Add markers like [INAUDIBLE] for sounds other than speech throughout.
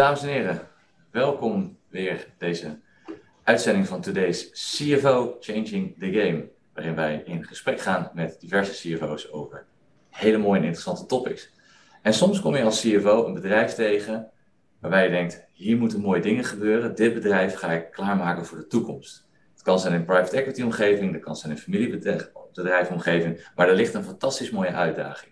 Dames en heren, welkom weer deze uitzending van Today's CFO Changing the Game, waarin wij in gesprek gaan met diverse CFO's over hele mooie en interessante topics. En soms kom je als CFO een bedrijf tegen waarbij je denkt, hier moeten mooie dingen gebeuren, dit bedrijf ga ik klaarmaken voor de toekomst. Het kan zijn in private equity omgeving, dat kan zijn in familiebedrijf omgeving, maar er ligt een fantastisch mooie uitdaging.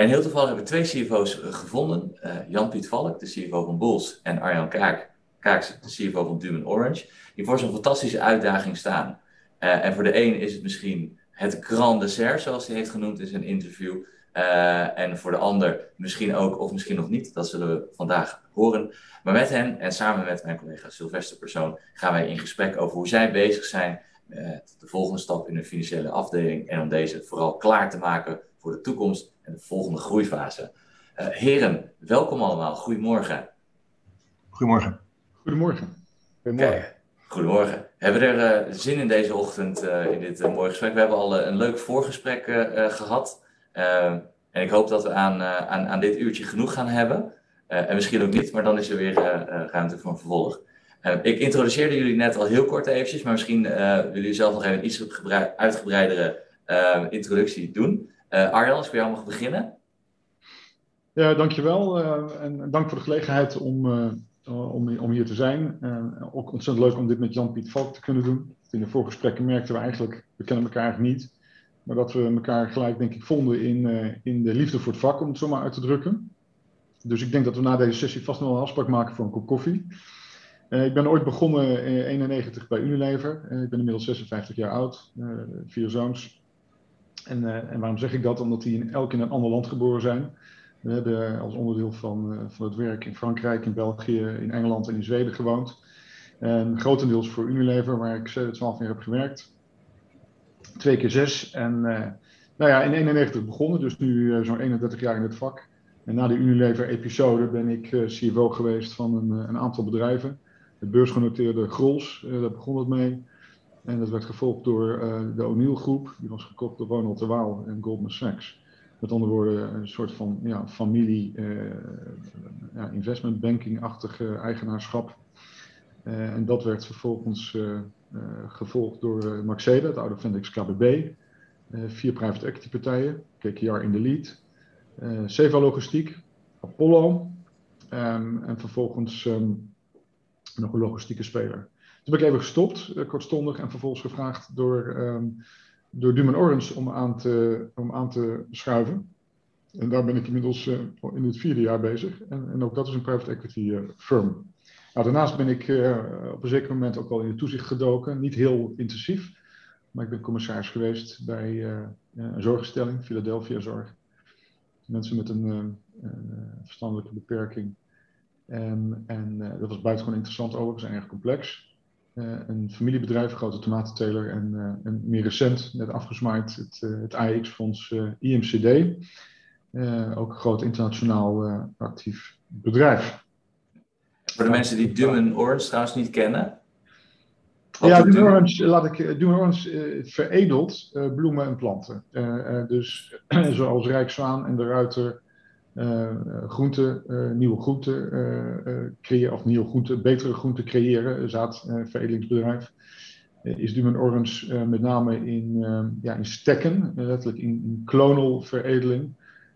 En heel toevallig hebben we twee CFO's gevonden. Uh, Jan-Piet Valk, de CFO van Bulls, en Arjan Kaak, Kaaks, de CFO van Dumen Orange, die voor zo'n fantastische uitdaging staan. Uh, en voor de een is het misschien het grand dessert, zoals hij heeft genoemd in zijn interview. En voor de ander misschien ook, of misschien nog niet, dat zullen we vandaag horen. Maar met hen en samen met mijn collega Sylvester Persoon gaan wij in gesprek over hoe zij bezig zijn met de volgende stap in hun financiële afdeling. En om deze vooral klaar te maken voor de toekomst en de volgende groeifase. Uh, heren, welkom allemaal. Goedemorgen. Goedemorgen. Goedemorgen. Goedemorgen. Kijk, goedemorgen. Hebben we er uh, zin in deze ochtend uh, in dit mooie gesprek? We hebben al een leuk voorgesprek gehad. en ik hoop dat we aan, aan, aan dit uurtje genoeg gaan hebben. en misschien ook niet, maar dan is er weer ruimte voor een vervolg. ik introduceerde jullie net al heel kort eventjes, maar misschien willen jullie zelf nog even een iets uitgebreidere introductie doen. Uh, Arjan, als ik mag beginnen. Ja, dankjewel. Uh, en dank voor de gelegenheid om, uh, om, om, hier te zijn. ook ontzettend leuk om dit met Jan-Piet Valk te kunnen doen. In de voorgesprekken merkten we eigenlijk, we kennen elkaar eigenlijk niet. Maar dat we elkaar gelijk, denk ik, vonden in, in de liefde voor het vak, om het zo maar uit te drukken. Dus ik denk dat we na deze sessie vast nog een afspraak maken voor een kop koffie. ik ben ooit begonnen in 1991 bij Unilever. ik ben inmiddels 56 jaar oud, vier zoons. En, uh, en, waarom zeg ik dat? Omdat die in, elk in een ander land geboren zijn. We hebben als onderdeel van, uh, van het werk in Frankrijk, in België, in Engeland en in Zweden gewoond. En grotendeels voor Unilever, waar ik 12 jaar heb gewerkt. Twee keer zes. En uh, nou ja, in 91 begonnen, dus nu zo'n 31 jaar in het vak. En na de Unilever-episode ben ik CFO geweest van een, een aantal bedrijven. De beursgenoteerde Grols, daar begon het mee. En dat werd gevolgd door uh, de O'Neill groep, die was gekocht door Ronald de Waal en Goldman Sachs. Met andere woorden, een soort van ja, familie, uh, ja, investment banking-achtig eigenaarschap. Uh, en dat werd vervolgens gevolgd door Maxeda, het oude Fendix KBB. vier private equity partijen, KKR in de lead. Seva Logistiek, Apollo. Um, en vervolgens um, nog een logistieke speler. Toen ben ik even gestopt, uh, kortstondig, en vervolgens gevraagd door, um, door Duman Orange om aan, te, om aan te schuiven. En daar ben ik inmiddels uh, in het vierde jaar bezig. En, en ook dat is een private equity uh, firm. Nou, daarnaast ben ik op een zeker moment ook al in de toezicht gedoken. Niet heel intensief, maar ik ben commissaris geweest bij een zorgstelling, Philadelphia Zorg. Mensen met een verstandelijke beperking. En, en dat was buitengewoon interessant overigens en erg complex. Uh, een familiebedrijf, grote tomatenteler en, en meer recent, net afgesmaaid, het, uh, het AX-fonds IMCD. ook een groot internationaal actief bedrijf. Voor de mensen die Dummen Orange trouwens niet kennen. Ja, Orange, laat ik, Dummen Orange veredelt bloemen en planten. dus [CLEARS THROAT] zoals Rijkswaan en de Ruiter groenten, uh, nieuwe groenten uh, creëren, of nieuwe groenten, betere groenten creëren, zaadveredelingsbedrijf. is Dumen Orange met name in, ja, in stekken, letterlijk in, in clonal veredeling,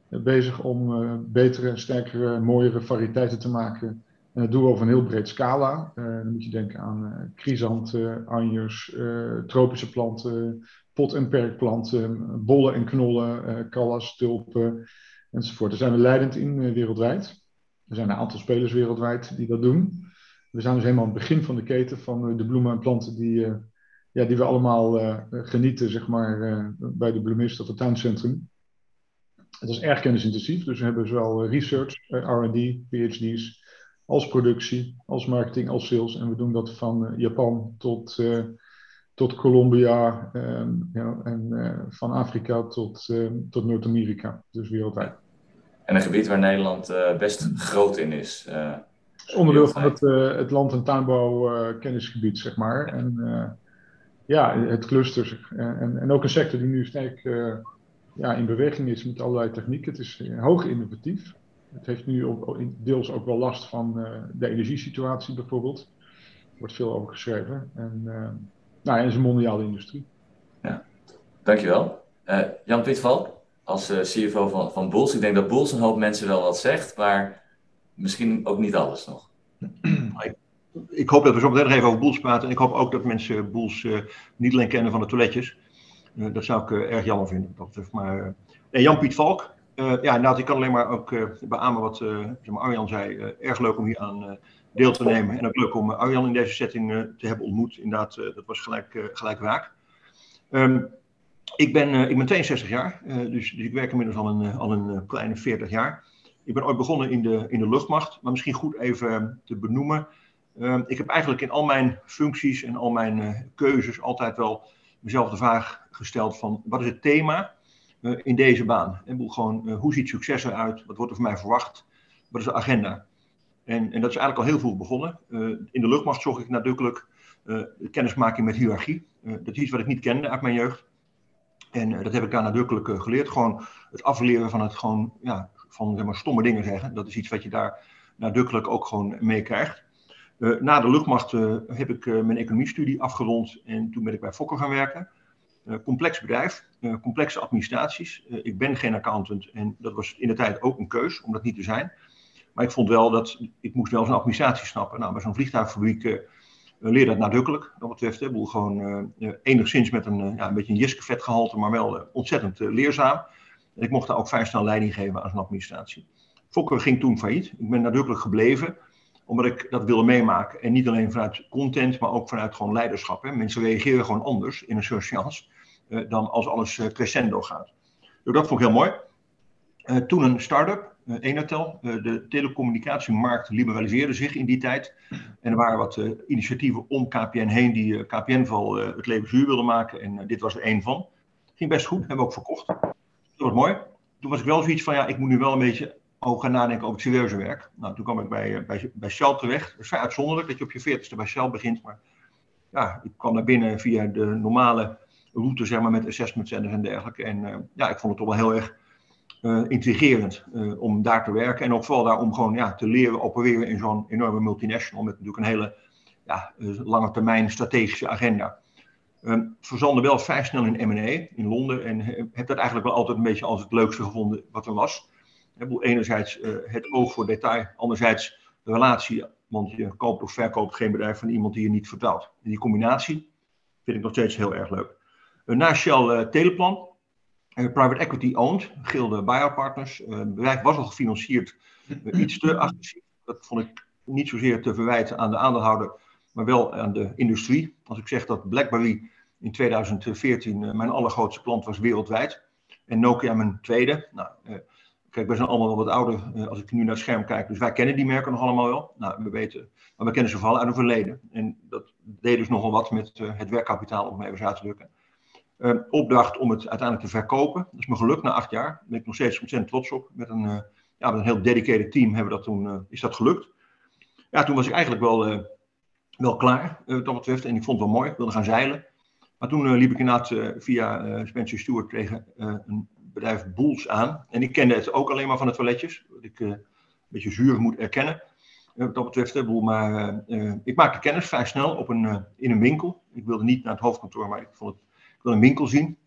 bezig om betere, sterkere, mooiere variëteiten te maken. En dat doen we over een heel breed scala. dan moet je denken aan chrysanten, anjers, tropische planten, pot- en perkplanten, bollen en knollen, callas, tulpen enzovoort. Daar zijn we leidend in uh, wereldwijd. Er zijn een aantal spelers wereldwijd die dat doen. We zijn dus helemaal aan het begin van de keten van uh, de bloemen en planten die, uh, ja, die we allemaal genieten, zeg maar, bij de bloemist of het tuincentrum. Het is erg kennisintensief, dus we hebben zowel research, R&D, PhD's, als productie, als marketing, als sales. En we doen dat van Japan tot, tot Colombia um, ja, en van Afrika tot, tot Noord-Amerika, dus wereldwijd. En een gebied waar Nederland uh, best groot in is. Uh, onderdeel van het, uh, het land- en tuinbouw-kennisgebied, zeg maar. En ja, het cluster. En, en ook een sector die nu sterk ja, in beweging is met allerlei technieken. Het is hoog innovatief. het heeft nu ook, deels ook wel last van de energiesituatie bijvoorbeeld. Er wordt veel over geschreven. En nou, het is een mondiale industrie. Ja, dankjewel. Jan-Piet Valk, als CFO van, van Bulls. Ik denk dat Bulls een hoop mensen wel wat zegt, maar misschien ook niet alles nog. [CLEARS THROAT] Ik hoop dat we zo meteen nog even over Boels praten. En ik hoop ook dat mensen Boels uh, niet alleen kennen van de toiletjes. Uh, dat zou ik erg jammer vinden. Dat, maar, Jan-Piet Valk. ja, nou, ik kan alleen maar ook beamen wat zeg maar Arjan zei. erg leuk om hier aan deel te nemen. En ook leuk om Arjan in deze setting te hebben ontmoet. Inderdaad, dat was gelijk, gelijk raak. Um, ik, ben, ik ben 62 jaar, dus, dus, ik werk inmiddels al een, al een kleine 40 jaar. Ik ben ooit begonnen in de, in de luchtmacht, maar misschien goed even te benoemen. Ehm, ik heb eigenlijk in al mijn functies en al mijn keuzes altijd wel mezelf de vraag gesteld van wat is het thema in deze baan? En gewoon, hoe ziet succes eruit? Wat wordt er van mij verwacht? Wat is de agenda? En, en dat is eigenlijk al heel veel begonnen. in de luchtmacht zocht ik nadrukkelijk kennismaking met hiërarchie. dat is iets wat ik niet kende uit mijn jeugd. En dat heb ik daar nadrukkelijk geleerd. Gewoon het afleren van het gewoon, ja, van zeg maar, stomme dingen zeggen. Dat is iets wat je daar nadrukkelijk ook gewoon meekrijgt. Uh, na de luchtmacht heb ik mijn economiestudie afgerond en toen ben ik bij Fokker gaan werken. complex bedrijf, complexe administraties. ik ben geen accountant en dat was in de tijd ook een keus om dat niet te zijn. Maar ik vond wel dat ik moest wel zo'n administratie snappen. Nou, bij zo'n vliegtuigfabriek leer dat nadrukkelijk. Dat betreft, hè, boel gewoon enigszins met een, ja, een beetje een jiske gehalte, maar wel ontzettend leerzaam. En ik mocht daar ook vrij snel leiding geven aan zo'n administratie. Fokker ging toen failliet. Ik ben nadrukkelijk gebleven omdat ik dat wilde meemaken. En niet alleen vanuit content, maar ook vanuit gewoon leiderschap. Hè. Mensen reageren gewoon anders in een uh, dan als alles crescendo gaat. Dus dat vond ik heel mooi. Toen een start-up, Enatel. de telecommunicatiemarkt liberaliseerde zich in die tijd. En er waren wat initiatieven om KPN heen die KPN-val het leven zuur wilden maken. En dit was er één van. Ging best goed, hebben we ook verkocht. Dat was mooi. Toen was ik wel zoiets van, ja, ik moet nu wel een beetje ook gaan nadenken over het serieuze werk. Nou, toen kwam ik bij, eh, bij, bij Shell terecht. Het is vrij uitzonderlijk dat je op je veertigste bij Shell begint. Maar ja, ik kwam naar binnen via de normale route, zeg maar, met assessment centers en dergelijke. En ja, ik vond het toch wel heel erg uh, intrigerend uh, om daar te werken. En ook vooral daar om gewoon ja, te leren opereren in zo'n enorme multinational. Met natuurlijk een hele ja, lange termijn strategische agenda. Um, verzande wel vrij snel in M&A in Londen. En heb dat eigenlijk wel altijd een beetje als het leukste gevonden wat er was enerzijds het oog voor detail, anderzijds de relatie, want je koopt of verkoopt geen bedrijf van iemand die je niet vertrouwt. En die combinatie vind ik nog steeds heel erg leuk. Na Shell Teleplan, private equity owned, Gilde Buyout Partners. het bedrijf was al gefinancierd, iets te agressief. Dat vond ik niet zozeer te verwijten aan de aandeelhouder, maar wel aan de industrie. Als ik zeg dat BlackBerry in 2014 mijn allergrootste klant was wereldwijd en Nokia mijn tweede. Nou, Kijk, wij zijn allemaal wel wat ouder als ik nu naar het scherm kijk. Dus wij kennen die merken nog allemaal wel. Nou, we weten, maar we kennen ze vooral uit het verleden. En dat deed dus nogal wat met het werkkapitaal, om even uit te drukken. Uh, opdracht om het uiteindelijk te verkopen. Dat is me gelukt na acht jaar. Daar ben ik nog steeds ontzettend trots op. Met een, ja, met een heel dedicated team hebben we dat toen, is dat gelukt. Ja, toen was ik eigenlijk wel, wel klaar, wat dat betreft. En ik vond het wel mooi. Ik wilde gaan zeilen. Maar toen liep ik inderdaad via Spencer Stewart tegen een bedrijf Boels aan. En ik kende het ook alleen maar van de toiletjes. Wat ik een beetje zuur moet erkennen. Wat dat betreft, uh, ik maakte kennis vrij snel op een, in een winkel. Ik wilde niet naar het hoofdkantoor, maar ik, vond het, een winkel zien.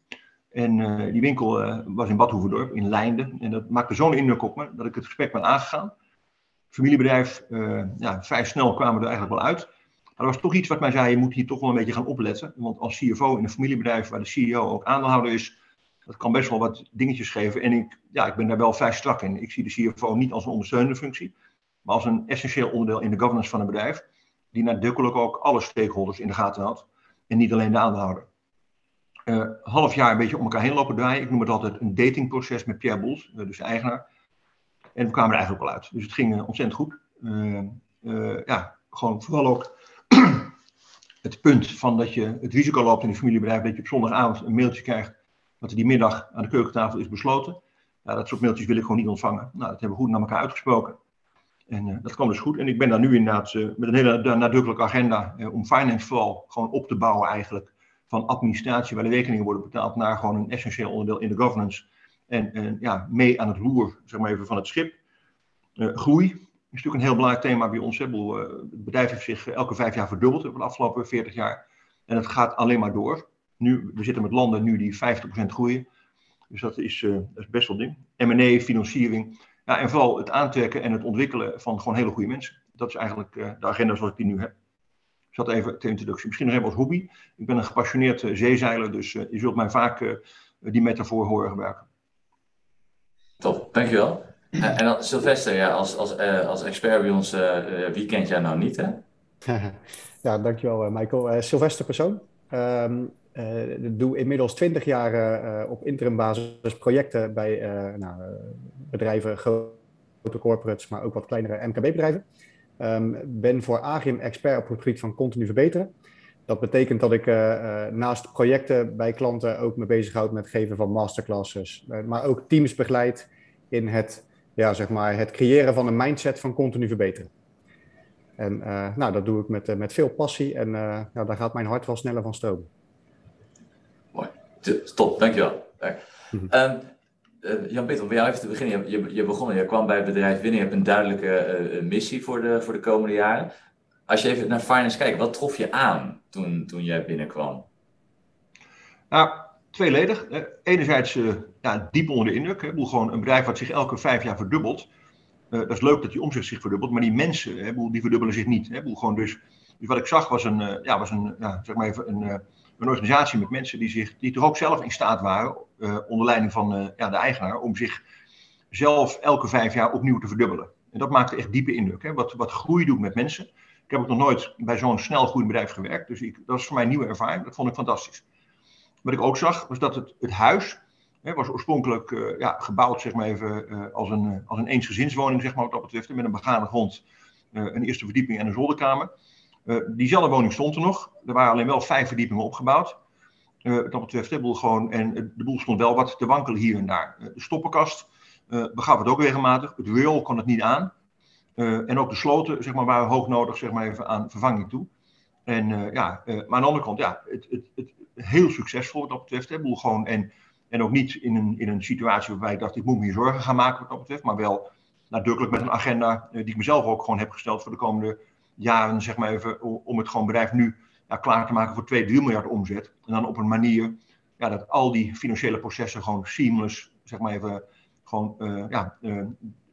En die winkel was in Bad in Leinden. En dat maakte zo'n indruk op me dat ik het gesprek ben aangegaan. Familiebedrijf, ja, vrij snel kwamen we er eigenlijk wel uit. Maar er was toch iets wat mij zei, je moet hier toch wel een beetje gaan opletten. Want als CFO in een familiebedrijf waar de CEO ook aandeelhouder is, dat kan best wel wat dingetjes geven. En ik, ja, ik ben daar wel vrij strak in. Ik zie de CFO niet als een ondersteunende functie, maar als een essentieel onderdeel in de governance van een bedrijf, die nadrukkelijk ook alle stakeholders in de gaten had en niet alleen de aandeelhouder. Uh, half jaar een beetje om elkaar heen lopen draaien. Ik noem het altijd een datingproces met Pierre Boels, uh, dus de eigenaar. En we kwamen er eigenlijk wel uit. Dus het ging uh, ontzettend goed. ja, gewoon vooral ook [CLEARS THROAT] het punt van dat je het risico loopt in een familiebedrijf dat je op zondagavond een mailtje krijgt dat er die middag aan de keukentafel is besloten. Ja, dat soort mailtjes wil ik gewoon niet ontvangen. Nou, dat hebben we goed naar elkaar uitgesproken. En dat kwam dus goed. En ik ben daar nu inderdaad uh, met een hele nadrukkelijke agenda om finance vooral gewoon op te bouwen eigenlijk. Van administratie waar de rekeningen worden betaald naar gewoon een essentieel onderdeel in de governance. En, en ja, mee aan het roer, zeg maar even, van het schip. groei is natuurlijk een heel belangrijk thema bij ons. Het bedrijf heeft zich elke vijf jaar verdubbeld over de afgelopen 40 jaar. En het gaat alleen maar door. Nu, we zitten met landen nu die 50% groeien. Dus dat is, dat is best wel ding. M&A, financiering. Ja, en vooral het aantrekken en het ontwikkelen van gewoon hele goede mensen. Dat is eigenlijk de agenda zoals ik die nu heb. Dus dat even ter introductie. Misschien nog even als hobby. Ik ben een gepassioneerd zeezeiler, dus je zult mij vaak die metafoor horen gebruiken. Top, dankjewel. en dan Sylvester, ja, als, als, als expert bij ons, wie kent jij nou niet, hè? [LAUGHS] ja, dankjewel Michael. Sylvester Persoon. Um, ik doe inmiddels 20 jaar op interim basis projecten bij nou, bedrijven, grote corporates, maar ook wat kleinere MKB-bedrijven. Um, ben voor Agim expert op het gebied van continu verbeteren. Dat betekent dat ik uh, naast projecten bij klanten ook me bezighoud met het geven van masterclasses, uh, maar ook teams begeleid in het, ja, zeg maar, het creëren van een mindset van continu verbeteren. En nou, dat doe ik met, met veel passie en nou, daar gaat mijn hart wel sneller van stromen. Mooi, top, dankjewel. Dank. Mm -hmm. um, uh, Jan Peter, om bij jou even te beginnen. Je, je, begon, je kwam bij het bedrijf binnen, je hebt een duidelijke uh, missie voor de, voor de komende jaren. Als je even naar finance kijkt, wat trof je aan toen, toen jij binnenkwam? Nou, tweeledig. Enerzijds ja, diep onder de indruk. Hè. Gewoon een bedrijf wat zich elke vijf jaar verdubbelt. dat is leuk dat die omzet zich verdubbelt, maar die mensen hè, die verdubbelen zich niet. Hè. Gewoon dus, dus wat ik zag was een, ja, was een, ja, zeg maar even een een organisatie met mensen die, zich, die toch ook zelf in staat waren, uh, onder leiding van uh, ja, de eigenaar, om zich zelf elke vijf jaar opnieuw te verdubbelen. En dat maakte echt diepe indruk. Hè? Wat, wat groei doet met mensen. Ik heb ook nog nooit bij zo'n snel groeiend bedrijf gewerkt, dus ik, dat is voor mij een nieuwe ervaring. Dat vond ik fantastisch. Wat ik ook zag, was dat het, het huis, hè, was oorspronkelijk uh, ja, gebouwd zeg maar even, als, een, als een eensgezinswoning, zeg maar, wat dat betreft, met een begane grond, een eerste verdieping en een zolderkamer. Uh, diezelfde woning stond er nog. Er waren alleen wel vijf verdiepingen opgebouwd. Uh, dat betreft de boel gewoon. En de boel stond wel wat te wankelen hier en daar. Uh, de stoppenkast begaf het ook regelmatig. Het riool kon het niet aan. en ook de sloten zeg maar, waren hoog nodig zeg maar, even aan vervanging toe. En, ja, maar aan de andere kant, ja, het, het, het heel succesvol wat dat betreft. Boel gewoon, en, en ook niet in een, in een situatie waarbij ik dacht, ik moet me hier zorgen gaan maken wat dat betreft. Maar wel nadrukkelijk met een agenda die ik mezelf ook gewoon heb gesteld voor de komende jaren, zeg maar even, om het gewoon bedrijf nu ja, klaar te maken voor 2, 3 miljard omzet. En dan op een manier ja, dat al die financiële processen gewoon seamless, zeg maar even, gewoon uh, ja, uh,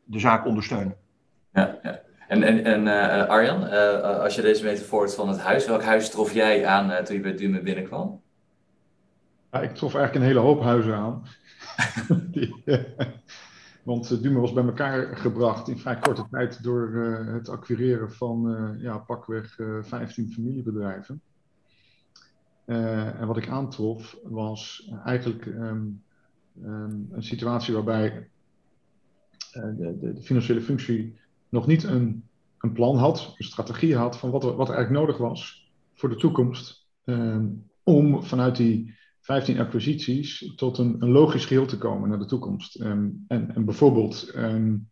de zaak ondersteunen. Ja, ja. En, en, en uh, Arjan, als je deze metafoor van het huis, welk huis trof jij aan toen je bij Dume binnenkwam? Ja, ik trof eigenlijk een hele hoop huizen aan. [LAUGHS] [LAUGHS] die, want uh, Duma was bij elkaar gebracht in vrij korte tijd door uh, het acquireren van uh, ja, pakweg 15 familiebedrijven. en wat ik aantrof was eigenlijk um, um, een situatie waarbij de, de, financiële functie nog niet een, een, plan had, een strategie had van wat er, wat er eigenlijk nodig was voor de toekomst. Um, om vanuit die 15 acquisities tot een, een, logisch geheel te komen naar de toekomst. Um, en, en, bijvoorbeeld, um,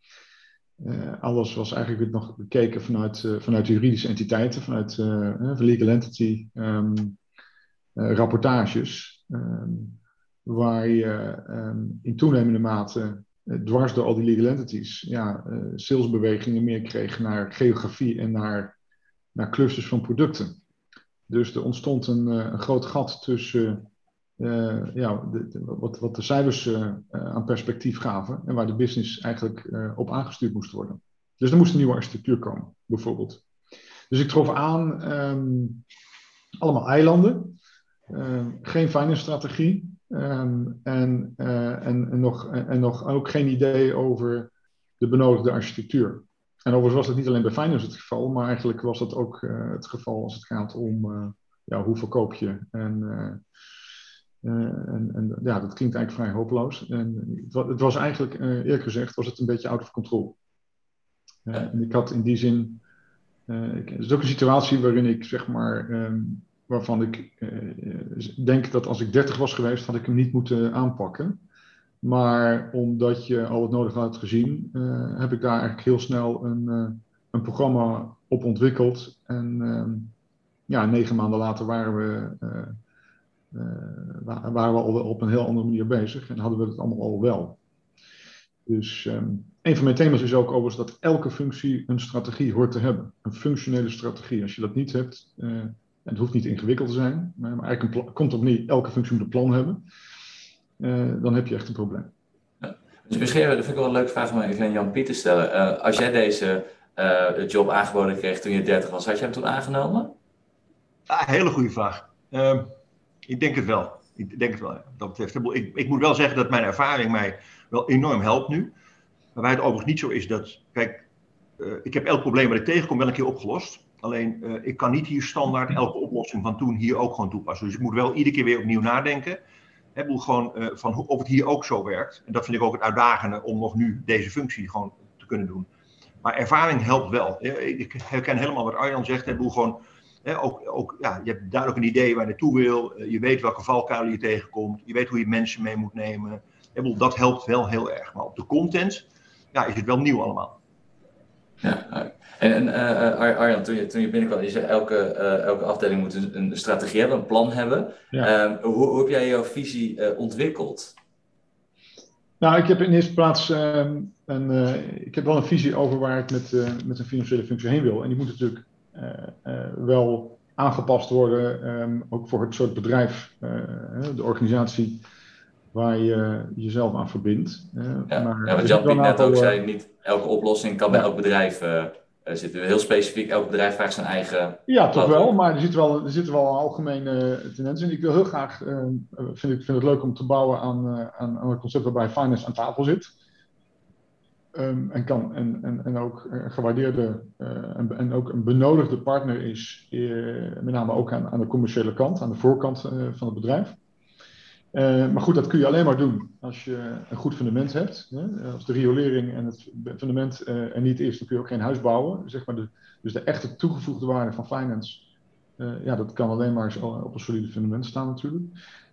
uh, alles was eigenlijk nog bekeken vanuit, uh, vanuit juridische entiteiten, vanuit uh, legal entity um, rapportages, waar je in toenemende mate dwars door al die legal entities ja, salesbewegingen meer kreeg naar geografie en naar, naar clusters van producten. Dus er ontstond een, een groot gat tussen uh, ja, wat, wat de cijfers uh, aan perspectief gaven en waar de business eigenlijk op aangestuurd moest worden. Dus er moest een nieuwe architectuur komen, bijvoorbeeld. Dus ik trof aan um, allemaal eilanden, geen finance strategie um, en, en, en, nog, en nog ook geen idee over de benodigde architectuur. En overigens was dat niet alleen bij finance het geval, maar eigenlijk was dat ook het geval als het gaat om ja, hoe verkoop je en en, en, ja, dat klinkt eigenlijk vrij hopeloos. En het, het was eigenlijk, uh, eerlijk gezegd, was het een beetje out of control. Uh, en ik had in die zin, ik, het is ook een situatie waarin ik zeg maar, um, waarvan ik denk dat als ik 30 was geweest, had ik hem niet moeten aanpakken. Maar omdat je al het nodige had gezien, heb ik daar eigenlijk heel snel een, een programma op ontwikkeld. En ehm, ja, negen maanden later waren we waren we al op een heel andere manier bezig en hadden we het allemaal al wel. Dus um, een van mijn thema's is ook overigens dat elke functie een strategie hoort te hebben. Een functionele strategie. Als je dat niet hebt, uh, het hoeft niet ingewikkeld te zijn, maar, maar eigenlijk een komt op niet, elke functie moet een plan hebben. Uh, dan heb je echt een probleem. Ja. Dus misschien, dat vind ik wel een leuke vraag om even aan Jan Piet te stellen. Uh, als jij deze job aangeboden kreeg toen je 30 was, had je hem toen aangenomen? Ah, hele goede vraag. Ehm, ik denk het wel. Ik denk het wel. Dat betreft. Ik, ik moet wel zeggen dat mijn ervaring mij wel enorm helpt nu. Waarbij het overigens niet zo is dat. Kijk, uh, ik heb elk probleem wat ik tegenkom wel een keer opgelost. Alleen uh, ik kan niet hier standaard elke oplossing van toen hier ook gewoon toepassen. Dus ik moet wel iedere keer weer opnieuw nadenken. Gewoon uh, van of het hier ook zo werkt. En dat vind ik ook het uitdagende om nog nu deze functie gewoon te kunnen doen. Maar ervaring helpt wel. Ik herken helemaal wat Arjan zegt. Ik bedoel gewoon ook, ook, ja, je hebt duidelijk een idee waar je naartoe wil. Je weet welke valkuilen je tegenkomt. Je weet hoe je mensen mee moet nemen. Dat helpt wel heel erg. Maar op de content ja, is het wel nieuw allemaal. Ja, en, en uh, Arjan, toen je, toen je binnenkwam, je zei elke, uh, elke afdeling moet een, een, strategie hebben, een plan hebben. Ja. Um, hoe, hoe, heb jij jouw visie uh, ontwikkeld? Nou, ik heb in eerste plaats een, ik heb wel een visie over waar ik met, met een financiële functie heen wil. En die moet natuurlijk wel aangepast worden, um, ook voor het soort bedrijf, de organisatie waar je jezelf aan verbindt. ja, maar ja, wat Jan net ook zei, niet elke oplossing kan bij elk bedrijf zitten. Heel specifiek, elk bedrijf vraagt zijn eigen... Ja, toch wel, maar er zit wel, er zit wel een algemene tendens in. Ik wil heel graag, uh, vind, ik, vind het leuk om te bouwen aan, aan, aan een concept waarbij finance aan tafel zit. Um, en, kan, en, en, en ook een gewaardeerde en, en, ook een benodigde partner is, met name ook aan, aan de commerciële kant, aan de voorkant van het bedrijf. Uh, maar goed, dat kun je alleen maar doen als je een goed fundament hebt. Hè? Als de riolering en het fundament uh, er niet is, dan kun je ook geen huis bouwen. Zeg maar de, dus de echte toegevoegde waarde van finance, uh, ja, dat kan alleen maar op een solide fundament staan natuurlijk.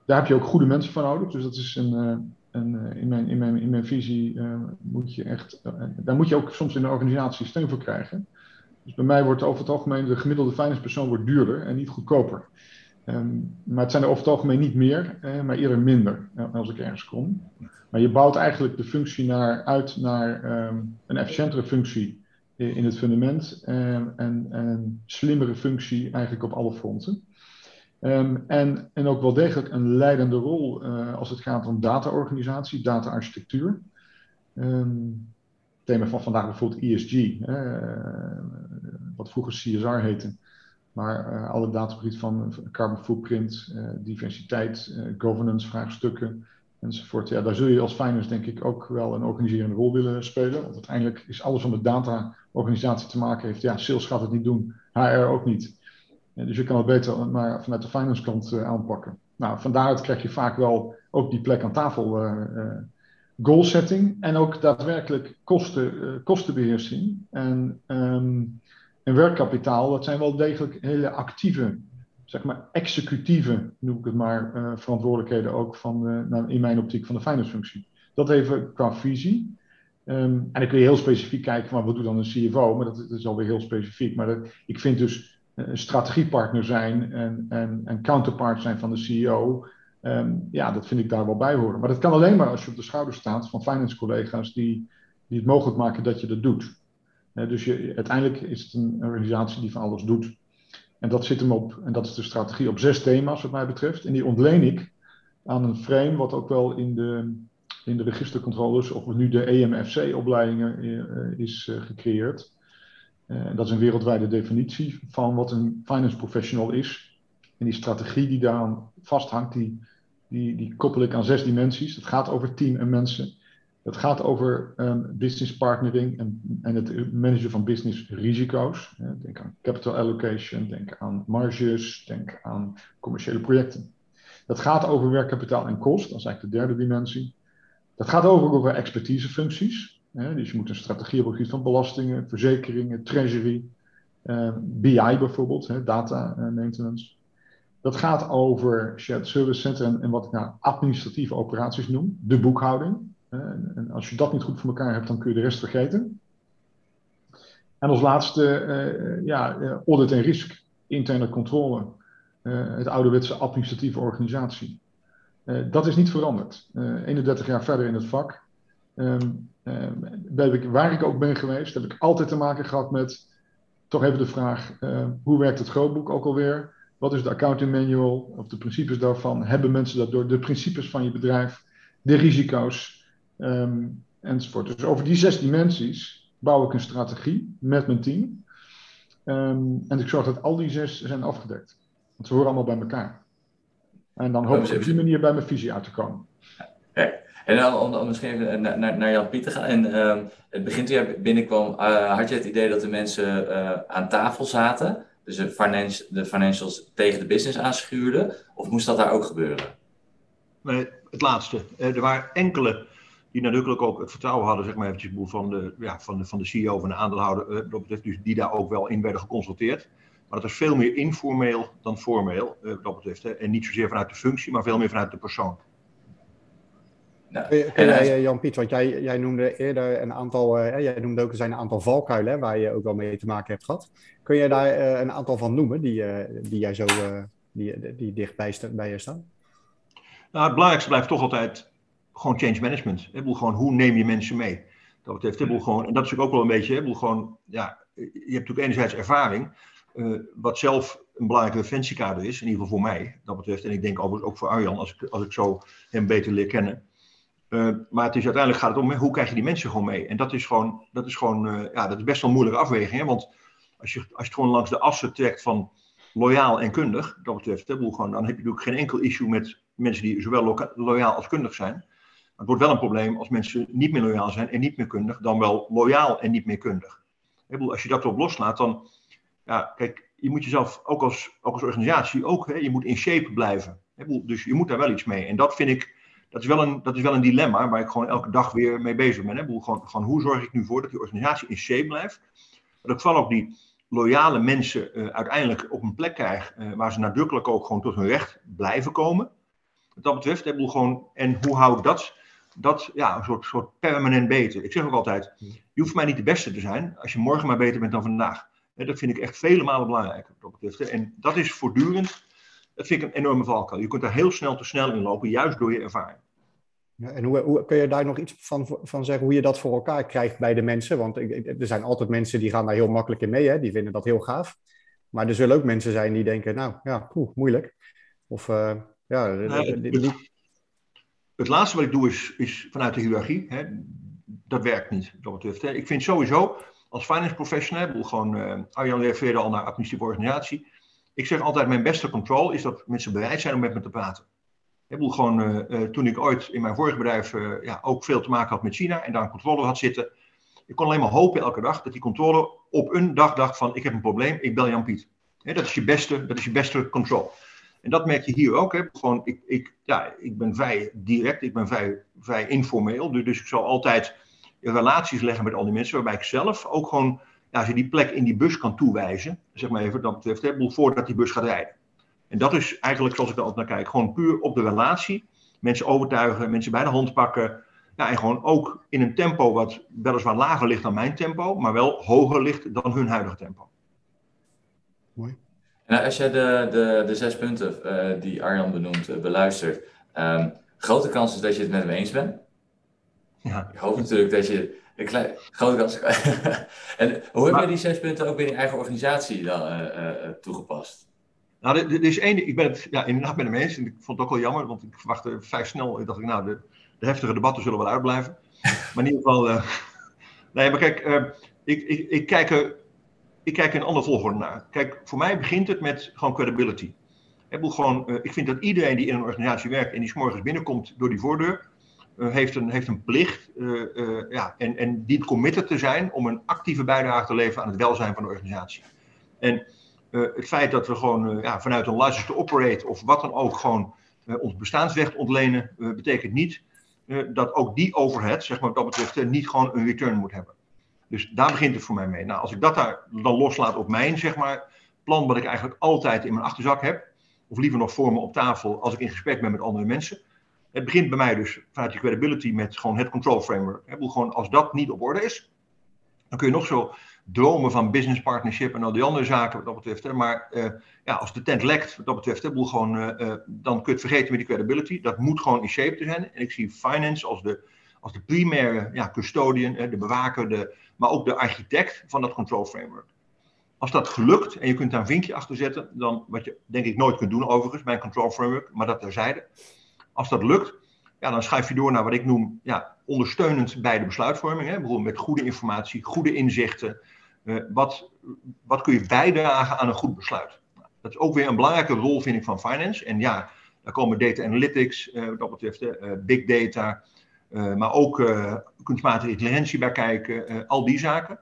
Daar heb je ook goede mensen voor nodig. Dus dat is een, een in, mijn, in, mijn, in mijn visie moet je echt, daar moet je ook soms in de organisatie steun voor krijgen. Dus bij mij wordt over het algemeen de gemiddelde finance wordt duurder en niet goedkoper. Um, maar het zijn er over het algemeen niet meer, eh, maar eerder minder eh, als ik ergens kom. Maar je bouwt eigenlijk de functie naar, uit naar um, een efficiëntere functie in het fundament um, en, een slimmere functie eigenlijk op alle fronten. En, en ook wel degelijk een leidende rol uh, als het gaat om dataorganisatie, data-architectuur. het thema van vandaag bijvoorbeeld ESG, wat vroeger CSR heette. Maar uh, alle datagebied van carbon footprint, diversiteit, governance vraagstukken enzovoort. Ja, daar zul je als finance denk ik ook wel een organiserende rol willen spelen. Want uiteindelijk is alles wat met data-organisatie te maken heeft. Ja, sales gaat het niet doen, HR ook niet. Dus je kan het beter maar vanuit de finance kant aanpakken. Nou, van daaruit krijg je vaak wel ook die plek aan tafel goal setting en ook daadwerkelijk kosten, kostenbeheersing. En um, en werkkapitaal, dat zijn wel degelijk hele actieve, zeg maar executieve, noem ik het maar, verantwoordelijkheden ook van, nou, in mijn optiek van de finance functie. Dat even qua visie. Um, en dan kun je heel specifiek kijken van wat doet dan een CFO, maar dat, dat is alweer heel specifiek. Maar dat, ik vind dus strategiepartner zijn en, en, en counterpart zijn van de CEO, um, ja, dat vind ik daar wel bij horen. Maar dat kan alleen maar als je op de schouder staat van finance collega's die, die het mogelijk maken dat je dat doet dus je, uiteindelijk is het een organisatie die van alles doet. En dat zit hem op, en dat is de strategie, op zes thema's wat mij betreft. En die ontleen ik aan een frame wat ook wel in de, in de registercontroles, of nu de EMFC-opleidingen uh, is gecreëerd. Uh, dat is een wereldwijde definitie van wat een finance professional is. En die strategie die daaraan vasthangt, die, die, die koppel ik aan zes dimensies. Het gaat over team en mensen. Het gaat over um, business partnering en, en, het managen van business risico's. Denk aan capital allocation, denk aan marges, denk aan commerciële projecten. Dat gaat over werkkapitaal en kost, dat is eigenlijk de derde dimensie. Dat gaat over, over expertisefuncties. Dus je moet een strategie op het gebied van belastingen, verzekeringen, treasury, uh, BI bijvoorbeeld, data eh, maintenance. Dat gaat over shared service center en, en wat ik nou administratieve operaties noem, de boekhouding. En als je dat niet goed voor elkaar hebt, dan kun je de rest vergeten. En als laatste, uh, ja, eh, audit en risk, interne controle, het ouderwetse administratieve organisatie. Dat is niet veranderd. 31 jaar verder in het vak. Ehm, ehm, waar ik ook ben geweest, heb ik altijd te maken gehad met toch even de vraag: hoe werkt het grootboek ook alweer? Wat is de accounting manual of de principes daarvan? Hebben mensen dat door? De principes van je bedrijf, de risico's um, enzovoort. Dus over die zes dimensies bouw ik een strategie met mijn team. Um, en ik zorg dat al die zes zijn afgedekt. Want ze horen allemaal bij elkaar. En dan hoop ik op die manier bij mijn visie uit te komen. En dan om, misschien even naar, naar, Jan Piet te gaan. En uh, het begin toen jij binnenkwam, uh, had je het idee dat de mensen uh, aan tafel zaten? Dus de, finance, de financials tegen de business aanschuurden? Of moest dat daar ook gebeuren? Nee, het laatste. Er waren enkele die natuurlijk ook het vertrouwen hadden, zeg maar eventjes, van de, ja, van de, van de CEO, van de aandeelhouder, dus die daar ook wel in werden geconsulteerd. Maar dat is veel meer informeel dan formeel. Hè. En niet zozeer vanuit de functie, maar veel meer vanuit de persoon. Nou, kun, jij, Jan-Piet, want jij, jij noemde eerder een aantal, uh, jij noemde ook er zijn een aantal valkuilen waar je ook wel mee te maken hebt gehad. Kun je daar uh, een aantal van noemen die, die jij zo die, die dichtbij bij je staan? Nou, het belangrijkste blijft toch altijd gewoon change management. Ik bedoel, gewoon hoe neem je mensen mee? Dat betreft, ik bedoel, gewoon, en dat is ook wel een beetje, ik bedoel, gewoon, ja, je hebt natuurlijk enerzijds ervaring, uh, wat zelf een belangrijke defensiekader is, in ieder geval voor mij, dat betreft, en ik denk ook voor Arjan, als ik, als ik zo hem beter leer kennen. Uh, maar het is, uiteindelijk gaat het om hoe krijg je die mensen gewoon mee. En dat is gewoon, dat is gewoon uh, ja, dat is best wel een moeilijke afweging. Hè? Want als je, als je het gewoon langs de assen trekt van loyaal en kundig, dat betreft, hè, gewoon, dan heb je natuurlijk geen enkel issue met mensen die zowel loyaal als kundig zijn. Maar het wordt wel een probleem als mensen niet meer loyaal zijn en niet meer kundig, dan wel loyaal en niet meer kundig. Bedoel, als je dat erop loslaat, dan, ja, kijk, je moet jezelf ook als, ook als organisatie, ook, hè, je moet in shape blijven. Bedoel, dus je moet daar wel iets mee. En dat vind ik, dat is wel een, dat is wel een dilemma waar ik gewoon elke dag weer mee bezig ben. Hè. Gewoon, gewoon, hoe zorg ik nu voor dat die organisatie in shape blijft? Dat ik vooral ook die loyale mensen uh, uiteindelijk op een plek krijg uh, waar ze nadrukkelijk ook gewoon tot hun recht blijven komen. Wat dat betreft, gewoon, en hoe hou ik dat dat ja, een soort, soort permanent beter. Ik zeg ook altijd, je hoeft mij niet de beste te zijn als je morgen maar beter bent dan vandaag. Dat vind ik echt vele malen belangrijker. En dat is voortdurend, dat vind ik een enorme valkuil. Je kunt daar heel snel te snel in lopen, juist door je ervaring. Ja, en hoe, hoe, kun je daar nog iets van, van zeggen hoe je dat voor elkaar krijgt bij de mensen? Want er zijn altijd mensen die gaan daar heel makkelijk in mee, hè? die vinden dat heel gaaf. Maar er zullen ook mensen zijn die denken, nou ja, poeh, moeilijk. Of uh, ja, nee, die, het laatste wat ik doe is, is vanuit de hiërarchie. Hè, dat werkt niet, dat betreft. Hè. Ik vind sowieso, als finance professional, ik bedoel gewoon, uh, Arjan refereerde al naar administratieve organisatie. Ik zeg altijd, mijn beste control is dat mensen bereid zijn om met me te praten. Ik bedoel gewoon, uh, uh, toen ik ooit in mijn vorige bedrijf ja, ook veel te maken had met China en daar een controle had zitten. Ik kon alleen maar hopen elke dag dat die controle op een dag dacht van, ik heb een probleem, ik bel Jan Piet. dat is je beste, dat is je beste control. En dat merk je hier ook. Gewoon, ik, ik, ja, ik ben vrij direct, ik ben vrij, vrij informeel. Dus, dus ik zal altijd relaties leggen met al die mensen, waarbij ik zelf ook gewoon ja, ze die plek in die bus kan toewijzen. Zeg maar even, dat betreft, hè, voordat die bus gaat rijden. En dat is eigenlijk, zoals ik er altijd naar kijk, gewoon puur op de relatie. Mensen overtuigen, mensen bij de hand pakken. Ja, en gewoon ook in een tempo wat weliswaar lager ligt dan mijn tempo, maar wel hoger ligt dan hun huidige tempo. Mooi. Nou, als je de, de, de zes punten uh, die Arjan benoemt uh, beluistert, um, grote kans is dat je het met hem eens bent. Ja. Ik hoop natuurlijk dat je een klein, grote kans. en hoe heb je die zes punten ook binnen je eigen organisatie dan uh, toegepast? Nou, er is één, ik ben het ja, inderdaad met hem eens. En ik vond het ook wel jammer, want ik verwachtte vrij snel. Ik dacht, nou, de, de heftige debatten zullen wel uitblijven. [LAUGHS] maar in ieder geval. nee, maar kijk, ik, ik, ik kijk er ik kijk in een andere volgorde naar. Kijk, voor mij begint het met gewoon credibility. Ik, gewoon, ik vind dat iedereen die in een organisatie werkt en die s morgens binnenkomt door die voordeur, heeft, een, heeft een plicht uh, ja, en, en dient committed te zijn om een actieve bijdrage te leveren aan het welzijn van de organisatie. En het feit dat we gewoon ja, vanuit een license to operate of wat dan ook gewoon ons bestaansrecht ontlenen, betekent niet dat ook die overhead, zeg maar wat dat betreft, niet gewoon een return moet hebben. Dus daar begint het voor mij mee. Nou, als ik dat daar dan loslaat op mijn zeg maar, plan, wat ik eigenlijk altijd in mijn achterzak heb, of liever nog voor me op tafel als ik in gesprek ben met andere mensen. Het begint bij mij dus vanuit die credibility met gewoon het control framework. Bedoel, gewoon als dat niet op orde is, dan kun je nog zo dromen van business partnership en al die andere zaken wat dat betreft. Hè. Maar uh, ja, als de tent lekt wat dat betreft, hè, gewoon, uh, uh, dan kun je het vergeten met die credibility. Dat moet gewoon in shape te zijn. En ik zie finance als de als de primaire ja, custodian, de bewaker, de, maar ook de architect van dat control framework. Als dat gelukt en je kunt daar een vinkje achter zetten, dan wat je denk ik nooit kunt doen overigens bij een control framework, maar dat terzijde. Als dat lukt, ja, dan schuif je door naar wat ik noem ja, ondersteunend bij de besluitvorming. Hè, bijvoorbeeld met goede informatie, goede inzichten. Uh, wat, wat kun je bijdragen aan een goed besluit? Dat is ook weer een belangrijke rol, vind ik, van finance. En ja, daar komen data analytics, uh, wat dat betreft, uh, big data, maar ook kunstmatige intelligentie bij kijken, al die zaken.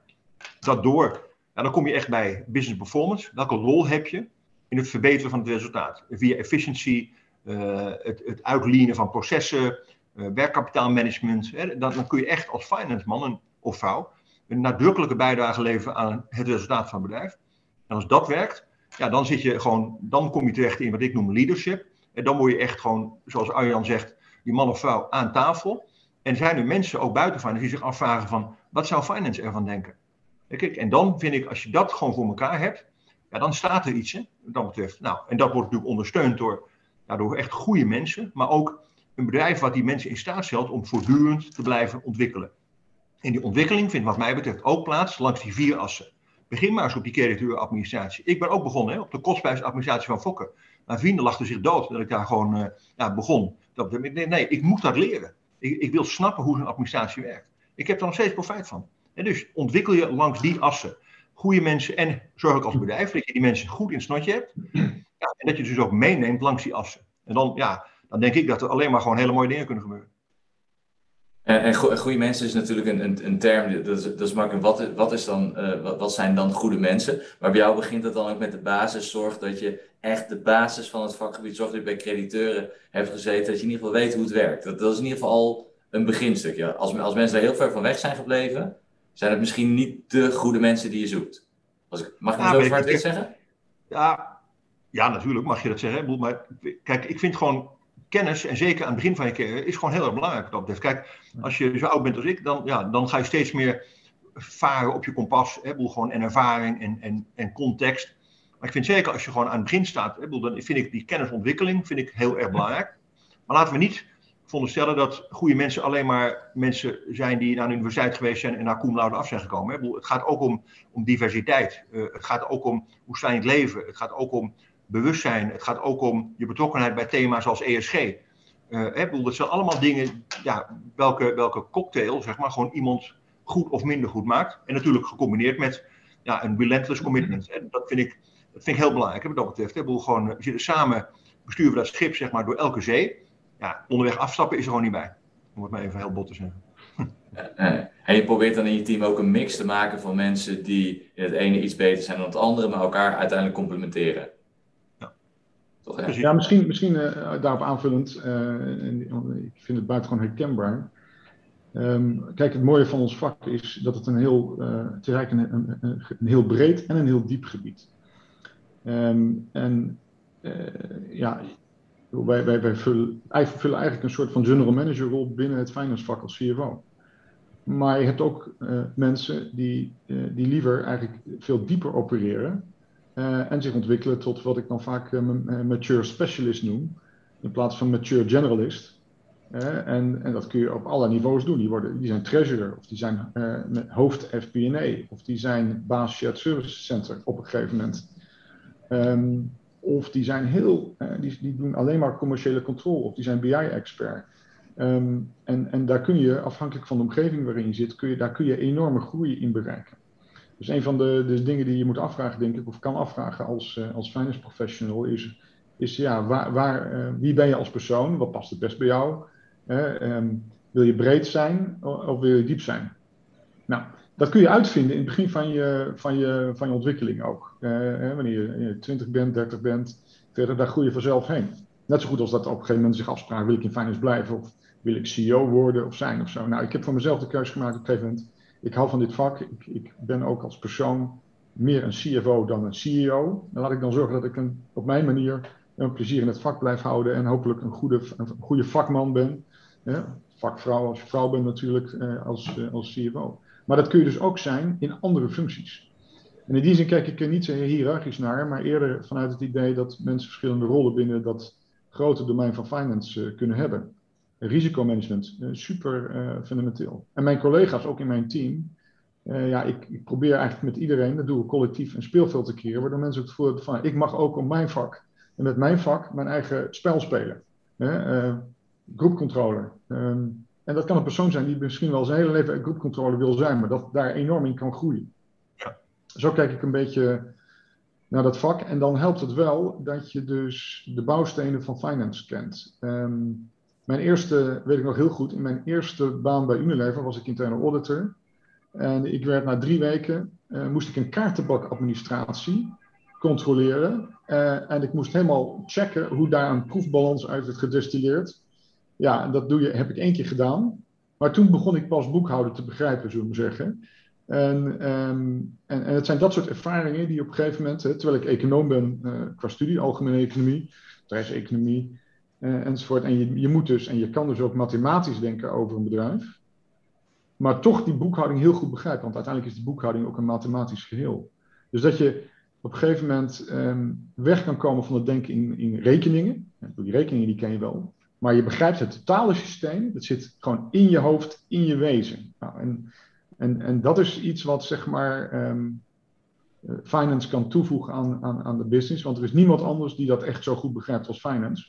Dat door en dan kom je echt bij business performance. Welke rol heb je in het verbeteren van het resultaat? Via efficiency, uh, het, het uitlenen van processen, uh, werkkapitaalmanagement. Hè, dan, dan, kun je echt als finance man of vrouw een nadrukkelijke bijdrage leveren aan het resultaat van het bedrijf. En als dat werkt, ja, dan, zit je gewoon, dan kom je terecht in wat ik noem leadership. En dan word je echt gewoon, zoals Arjan zegt, die man of vrouw aan tafel. En zijn er mensen ook buiten finance die zich afvragen van, wat zou finance ervan denken? Kijk, en dan vind ik, als je dat gewoon voor elkaar hebt, ja, dan staat er iets, hè, wat dat betreft. Nou, en dat wordt natuurlijk ondersteund door, ja, door echt goede mensen, maar ook een bedrijf wat die mensen in staat stelt om voortdurend te blijven ontwikkelen. En die ontwikkeling vindt wat mij betreft ook plaats langs die vier assen. Begin maar eens op die crediteuradministratie. Ik ben ook begonnen hè, op de kostprijsadministratie van Fokker. Mijn vrienden lachten zich dood dat ik daar gewoon uh, ja, begon. Dat, nee, nee, ik moet dat leren. Ik, ik wil snappen hoe zo'n administratie werkt. Ik heb er nog steeds profijt van. En dus ontwikkel je langs die assen goede mensen en zorg ook als bedrijf dat je die mensen goed in het snotje hebt. Ja, en dat je dus ook meeneemt langs die assen. En dan, ja, dan denk ik dat er alleen maar gewoon hele mooie dingen kunnen gebeuren. En, en goede mensen is natuurlijk een, een, een term, dat is, dat is makkelijk. Wat, wat, is dan, uh, wat, wat, zijn dan goede mensen? Maar bij jou begint het dan ook met de basis. Zorg dat je echt de basis van het vakgebied, zorg dat je bij crediteuren hebt gezeten. Dat je in ieder geval weet hoe het werkt. Dat, dat is in ieder geval al een beginstuk. Als, als mensen er heel ver van weg zijn gebleven, zijn het misschien niet de goede mensen die je zoekt. ik, mag ik ja, zo zwart wit zeggen? Ja, ja, natuurlijk mag je dat zeggen. Maar kijk, ik vind gewoon kennis, en zeker aan het begin van je carrière, is gewoon heel erg belangrijk. Dat Kijk, als je zo oud bent als ik, dan, ja, dan ga je steeds meer varen op je kompas. Hè, gewoon en ervaring en, en, en context. Maar ik vind zeker als je gewoon aan het begin staat, hè, dan vind ik die kennisontwikkeling vind ik heel erg belangrijk. Maar laten we niet veronderstellen dat goede mensen alleen maar mensen zijn die naar de universiteit geweest zijn en naar cum laude af zijn gekomen. Het gaat ook om, om diversiteit. Uh, het gaat ook om hoe sta je in het leven. Het gaat ook om bewustzijn. Het gaat ook om je betrokkenheid bij thema's als ESG. Uh, hè, dat zijn allemaal dingen, ja, welke, welke cocktail, zeg maar, gewoon iemand goed of minder goed maakt. En natuurlijk gecombineerd met ja, een relentless commitment. En dat vind ik, dat vind ik heel belangrijk, hè, wat dat betreft. Hè. We, gewoon, we zitten samen, besturen we dat schip, zeg maar, door elke zee ja, onderweg afstappen is er gewoon niet bij. Om het maar even heel bot te zeggen. En je probeert dan in je team ook een mix te maken van mensen die in het ene iets beter zijn dan het andere, maar elkaar uiteindelijk complementeren. Ja, Toch, ja misschien, misschien uh, daarop aanvullend, uh, ik vind het buitengewoon herkenbaar. Um, kijk, het mooie van ons vak is dat het een heel, uh, het is eigenlijk een, een, een, heel breed en een heel diep gebied. Um, en ja, wij, wij, wij vullen, vullen eigenlijk een soort van general manager rol binnen het finance vak als CFO. Maar je hebt ook uh, mensen die, uh, die liever eigenlijk veel dieper opereren uh, en zich ontwikkelen tot wat ik dan vaak mature specialist noem, in plaats van mature generalist. en, en dat kun je op alle niveaus doen. Die, worden, die zijn treasurer, of die zijn hoofd FP&A, of die zijn baas shared service center op een gegeven moment. Um, of die zijn heel, die, die doen alleen maar commerciële controle, of die zijn BI-expert. Ehm, en, en daar kun je, afhankelijk van de omgeving waarin je zit, kun je, daar kun je enorme groei in bereiken. Dus een van de, dingen die je moet afvragen, denk ik, of kan afvragen als, uh, als finance professional, is, is ja, waar, waar, uh, wie ben je als persoon? Wat past het best bij jou? Um, wil je breed zijn of wil je diep zijn? Nou, dat kun je uitvinden in het begin van je, van je, van je ontwikkeling ook. Hè, wanneer je 20 bent, 30 bent, verder, daar groei je vanzelf heen. Net zo goed als dat op een gegeven moment zich afspraak, wil ik in finance blijven of wil ik CEO worden of zijn of zo. Nou, ik heb voor mezelf de keuze gemaakt op een gegeven moment. Ik hou van dit vak. Ik, ik ben ook als persoon meer een CFO dan een CEO. Dan laat ik dan zorgen dat ik een, op mijn manier een plezier in het vak blijf houden en hopelijk een goede, een goede vakman ben. vakvrouw als je vrouw bent natuurlijk eh, als, eh, als CFO. Maar dat kun je dus ook zijn in andere functies. En in die zin kijk ik er niet zo hiërarchisch naar, maar eerder vanuit het idee dat mensen verschillende rollen binnen dat grote domein van finance uh, kunnen hebben. Risicomanagement, super fundamenteel. En mijn collega's, ook in mijn team, ja, ik, ik, probeer eigenlijk met iedereen, dat doen we collectief, een speelveld te creëren, waardoor mensen het gevoel hebben van, ik mag ook op mijn vak, en met mijn vak, mijn eigen spel spelen. groepcontroller. Ehm, en dat kan een persoon zijn die misschien wel zijn hele leven groepcontroller wil zijn, maar dat daar enorm in kan groeien. Ja. Zo kijk ik een beetje naar dat vak. En dan helpt het wel dat je dus de bouwstenen van finance kent. Ehm, mijn eerste, weet ik nog heel goed, in mijn eerste baan bij Unilever was ik internal auditor. En ik werd na drie weken, uh, moest ik een kaartenbakadministratie controleren. Uh, en ik moest helemaal checken hoe daar een proefbalans uit werd gedestilleerd. Ja, dat doe je, heb ik één keer gedaan. Maar toen begon ik pas boekhouden te begrijpen, zullen we zeggen. En, ehm, en, en, het zijn dat soort ervaringen die op een gegeven moment, hè, terwijl ik econoom ben uh, qua studie, algemene economie, bedrijfseconomie uh, enzovoort. En je, je moet dus, en je kan dus ook mathematisch denken over een bedrijf, maar toch die boekhouding heel goed begrijpen, want uiteindelijk is die boekhouding ook een mathematisch geheel. Dus dat je op een gegeven moment um, weg kan komen van het denken in, in rekeningen. Die rekeningen die ken je wel. Maar je begrijpt het totale systeem. Dat zit gewoon in je hoofd, in je wezen. Nou, en en, en dat is iets wat zeg maar um, finance kan toevoegen aan, aan, aan de business, want er is niemand anders die dat echt zo goed begrijpt als finance.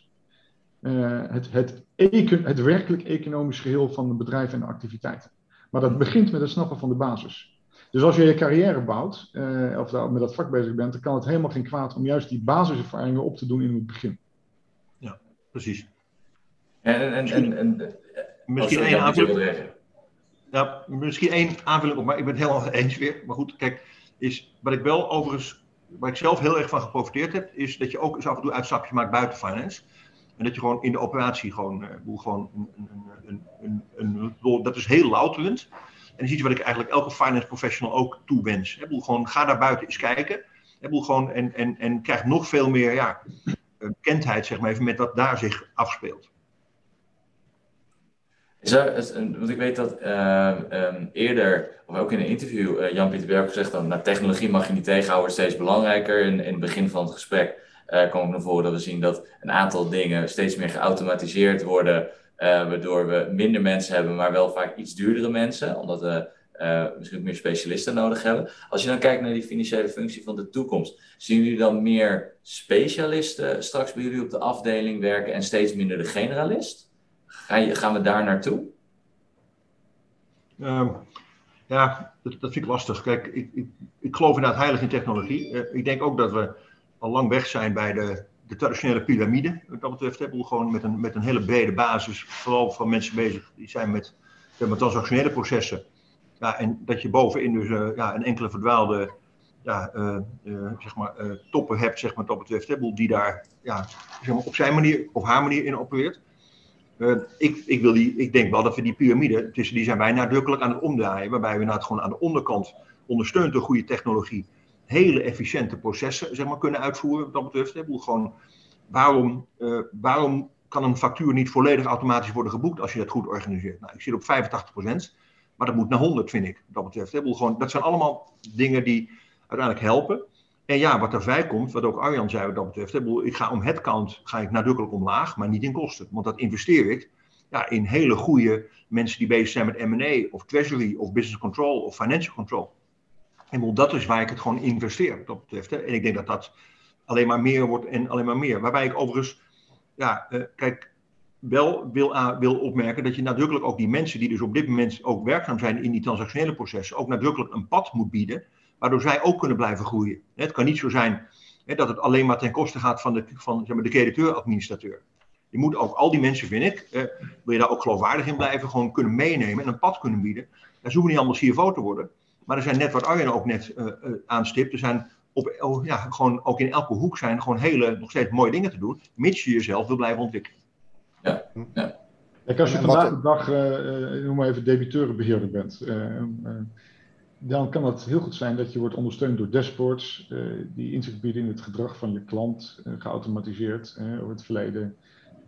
Uh, het, het, het werkelijk economisch geheel van het bedrijf en de activiteiten. Maar dat begint met het snappen van de basis. Dus als je je carrière bouwt, uh, of daar met dat vak bezig bent, dan kan het helemaal geen kwaad om juist die basiservaringen op te doen in het begin. Ja, precies. En, en, en, en, misschien één aanvulling. Nou, misschien één aanvulling op, maar ik ben het helemaal [LAUGHS] eens weer. Maar goed, kijk, is, wat ik wel overigens, waar ik zelf heel erg van geprofiteerd heb, is dat je ook eens af en toe uitstapjes maakt buiten finance. En dat je gewoon in de operatie gewoon, uh, gewoon een, een, een, een, dat is heel louterend. En dat is iets wat ik eigenlijk elke finance professional ook toewens. Bedoel, gewoon ga daar buiten eens kijken. Bedoel, gewoon, en, en, en krijg nog veel meer ja, bekendheid zeg maar, even met wat daar zich afspeelt. Is er, want ik weet dat uh, um, eerder, of ook in een interview, uh, Jan-Pieter Berg gezegd dat nou, technologie mag je niet tegenhouden, steeds belangrijker. In, in het begin van het gesprek uh, kwam ik naar voren dat we zien dat een aantal dingen steeds meer geautomatiseerd worden, waardoor we minder mensen hebben, maar wel vaak iets duurdere mensen, omdat we misschien meer specialisten nodig hebben. Als je dan kijkt naar die financiële functie van de toekomst, zien jullie dan meer specialisten straks bij jullie op de afdeling werken en steeds minder de generalist? gaan we daar naartoe? Um, ja, dat, vind ik lastig. Kijk, ik, ik, ik geloof inderdaad heilig in technologie. Ik denk ook dat we al lang weg zijn bij de, de traditionele piramide. Wat dat betreft hebben we gewoon met een, met een hele brede basis, vooral van mensen bezig die zijn met, met transactionele processen. Ja, en dat je bovenin dus uh, ja, een enkele verdwaalde ja, uh, zeg maar, toppen hebt, zeg maar, dat betreft, die daar ja, zeg maar, op zijn manier of haar manier in opereert. Ik, ik, wil die, ik denk wel dat we die piramide, die zijn wij nadrukkelijk aan het omdraaien, waarbij we inderdaad gewoon aan de onderkant, ondersteund door goede technologie, hele efficiënte processen zeg maar, kunnen uitvoeren. Wat dat betreft, hè. gewoon, waarom, uh, waarom kan een factuur niet volledig automatisch worden geboekt als je dat goed organiseert? Nou, ik zit op 85%, maar dat moet naar 100, vind ik. Dat betreft, gewoon, dat zijn allemaal dingen die uiteindelijk helpen. En ja, wat erbij komt, wat ook Arjan zei wat dat betreft. Ik ga om headcount ga ik nadrukkelijk omlaag, maar niet in kosten. Want dat investeer ik ja, in hele goede mensen die bezig zijn met M&A of treasury of business control of financial control. En dat is waar ik het gewoon investeer wat dat betreft. Hè. En ik denk dat dat alleen maar meer wordt en alleen maar meer. Waarbij ik overigens, ja, uh, kijk, wel wil, uh, wil opmerken dat je nadrukkelijk ook die mensen die dus op dit moment ook werkzaam zijn in die transactionele processen, ook nadrukkelijk een pad moet bieden waardoor zij ook kunnen blijven groeien. Het kan niet zo zijn dat het alleen maar ten koste gaat van de, van, zeg maar, de crediteur-administrateur. Je moet ook al die mensen, vind ik, eh, wil je daar ook geloofwaardig in blijven, gewoon kunnen meenemen en een pad kunnen bieden. Daar zoeken niet allemaal CFO te worden. Maar er zijn net wat Arjen ook net uh, aanstipt, er zijn op, oh, ja, gewoon ook in elke hoek zijn gewoon hele, nog steeds mooie dingen te doen, mits je jezelf wil blijven ontwikkelen. Ja, ja. Kijk, als je vandaag de dag, uh, noem maar even, debiteurenbeheerder bent, dan kan het heel goed zijn dat je wordt ondersteund door dashboards uh, die inzicht bieden in het gedrag van je klant, uh, geautomatiseerd uh, over het verleden.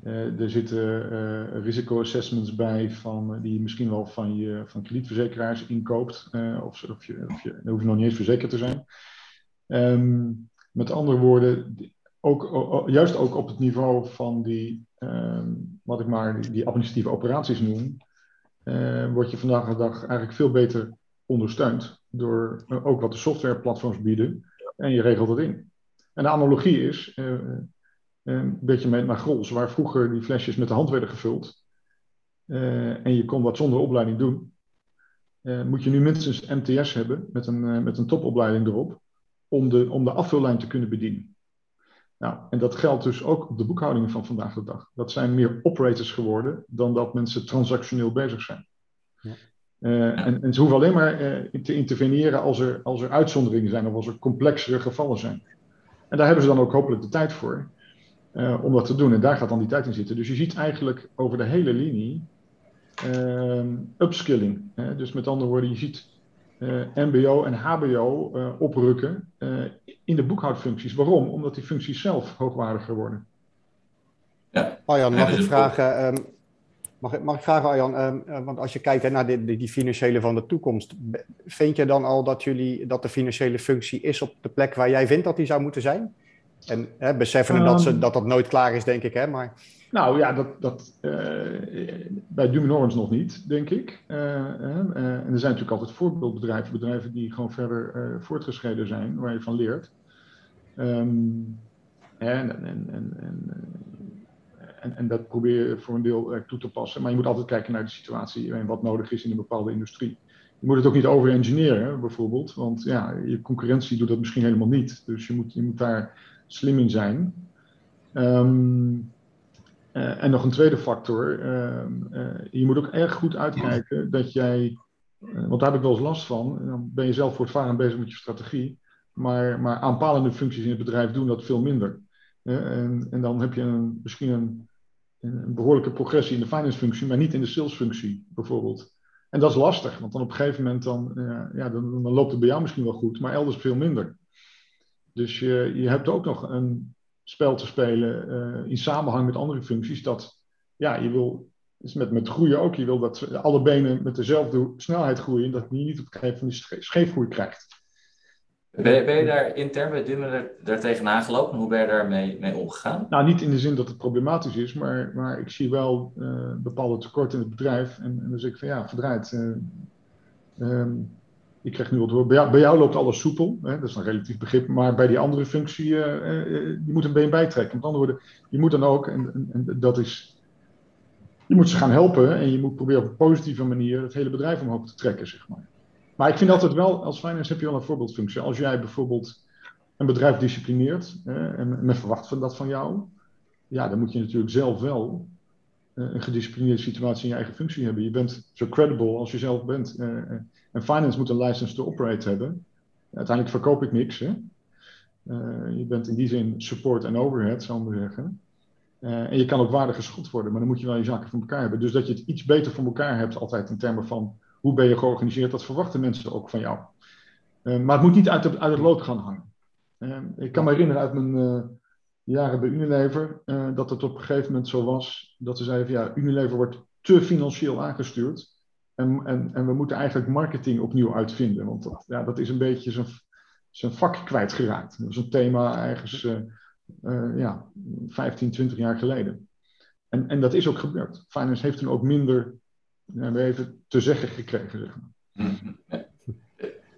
Er zitten risicoassessments bij van, die je misschien wel van, je, van kredietverzekeraars inkoopt, of, of, je, of je, nog niet eens verzekerd te zijn. Um, met andere woorden, ook, juist ook op het niveau van die ehm, wat ik maar die, administratieve operaties noem, uh, word je vandaag de dag eigenlijk veel beter ondersteund door ook wat de softwareplatforms bieden en je regelt het in. En de analogie is, een beetje met naar Grols, waar vroeger die flesjes met de hand werden gevuld en je kon wat zonder opleiding doen, moet je nu minstens MTS hebben met een, met een topopleiding erop om de, om de afvullijn te kunnen bedienen. Nou, en dat geldt dus ook op de boekhoudingen van vandaag de dag. Dat zijn meer operators geworden dan dat mensen transactioneel bezig zijn. Ja. Uh, en, en, ze hoeven alleen maar uh, te interveneren als er, als er uitzonderingen zijn of als er complexere gevallen zijn. En daar hebben ze dan ook hopelijk de tijd voor uh, om dat te doen. En daar gaat dan die tijd in zitten. Dus je ziet eigenlijk over de hele linie upskilling. Dus met andere woorden, je ziet MBO en HBO oprukken in de boekhoudfuncties. Waarom? Omdat die functies zelf hoogwaardiger worden. Ja. Arjan, mag ik vragen... Um, mag, ik, mag ik vragen, Arjan, um, want als je kijkt hè, naar die, die, financiële van de toekomst, vind je dan al dat, jullie, dat de financiële functie is op de plek waar jij vindt dat die zou moeten zijn? En hè, beseffen um, dat, ze, dat dat nooit klaar is, denk ik, hè? Maar... Nou ja, dat, dat, uh, bij Duminorens nog niet, denk ik. Uh, uh, en er zijn natuurlijk altijd voorbeeldbedrijven, bedrijven die gewoon verder voortgeschreden zijn, waar je van leert. Um, en, en, en, en, en, dat probeer je voor een deel toe te passen. Maar je moet altijd kijken naar de situatie en wat nodig is in een bepaalde industrie. Je moet het ook niet over-engineeren, bijvoorbeeld. Want ja, je concurrentie doet dat misschien helemaal niet. Dus je moet, je moet daar slim in zijn. Um, uh, en nog een tweede factor. Uh, uh, je moet ook erg goed uitkijken dat jij. want daar heb ik wel eens last van. Dan ben je zelf voortvarend bezig met je strategie. Maar, maar aanpalende functies in het bedrijf doen dat veel minder. en, en dan heb je een, misschien een, een behoorlijke progressie in de finance functie, maar niet in de sales functie bijvoorbeeld. En dat is lastig, want dan op een gegeven moment dan, ja, dan, dan loopt het bij jou misschien wel goed, maar elders veel minder. Dus je, je hebt ook nog een spel te spelen uh, in samenhang met andere functies. Dat ja, je wil, is met, met groeien ook, je wil dat alle benen met dezelfde snelheid groeien, dat je niet op een gegeven moment scheefgroei krijgt. Ben je, ben je daar intern bij Dummen daar tegenaan gelopen? Hoe ben je daarmee mee omgegaan? Nou, niet in de zin dat het problematisch is, maar, maar ik zie wel uh, bepaalde tekorten in het bedrijf. En, en dan zeg ik van ja, verdraaid. Uh, um, ik krijg nu wat. Bij jou, bij jou, loopt alles soepel, hè? dat is een relatief begrip. Maar bij die andere functie, je moet een been bijtrekken. Met andere woorden, je moet dan ook, en, en, dat is. Je moet ze gaan helpen en je moet proberen op een positieve manier het hele bedrijf omhoog te trekken, zeg maar. Maar ik vind altijd wel, als finance heb je wel een voorbeeldfunctie. Als jij bijvoorbeeld een bedrijf disciplineert en men verwacht van dat van jou, ja, dan moet je natuurlijk zelf wel een gedisciplineerde situatie in je eigen functie hebben. Je bent zo credible als je zelf bent. Uh, en finance moet een license to operate hebben. Uiteindelijk verkoop ik niks. Hè? Je bent in die zin support en overhead, zou ik zeggen. en je kan ook waardig geschot worden, maar dan moet je wel je zaken van elkaar hebben. Dus dat je het iets beter voor elkaar hebt, altijd in termen van hoe ben je georganiseerd, dat verwachten mensen ook van jou. Maar het moet niet uit, uit het lood gaan hangen. Ik kan me herinneren uit mijn jaren bij Unilever dat het op een gegeven moment zo was dat ze zeiden van ja, Unilever wordt te financieel aangestuurd. En, en, en we moeten eigenlijk marketing opnieuw uitvinden. Want dat, ja, dat is een beetje zijn, zijn vak kwijtgeraakt. Dat is een thema ergens ja, 15, 20 jaar geleden. En, en dat is ook gebeurd. Finance heeft toen ook minder hebben even te zeggen gekregen. Zeg maar.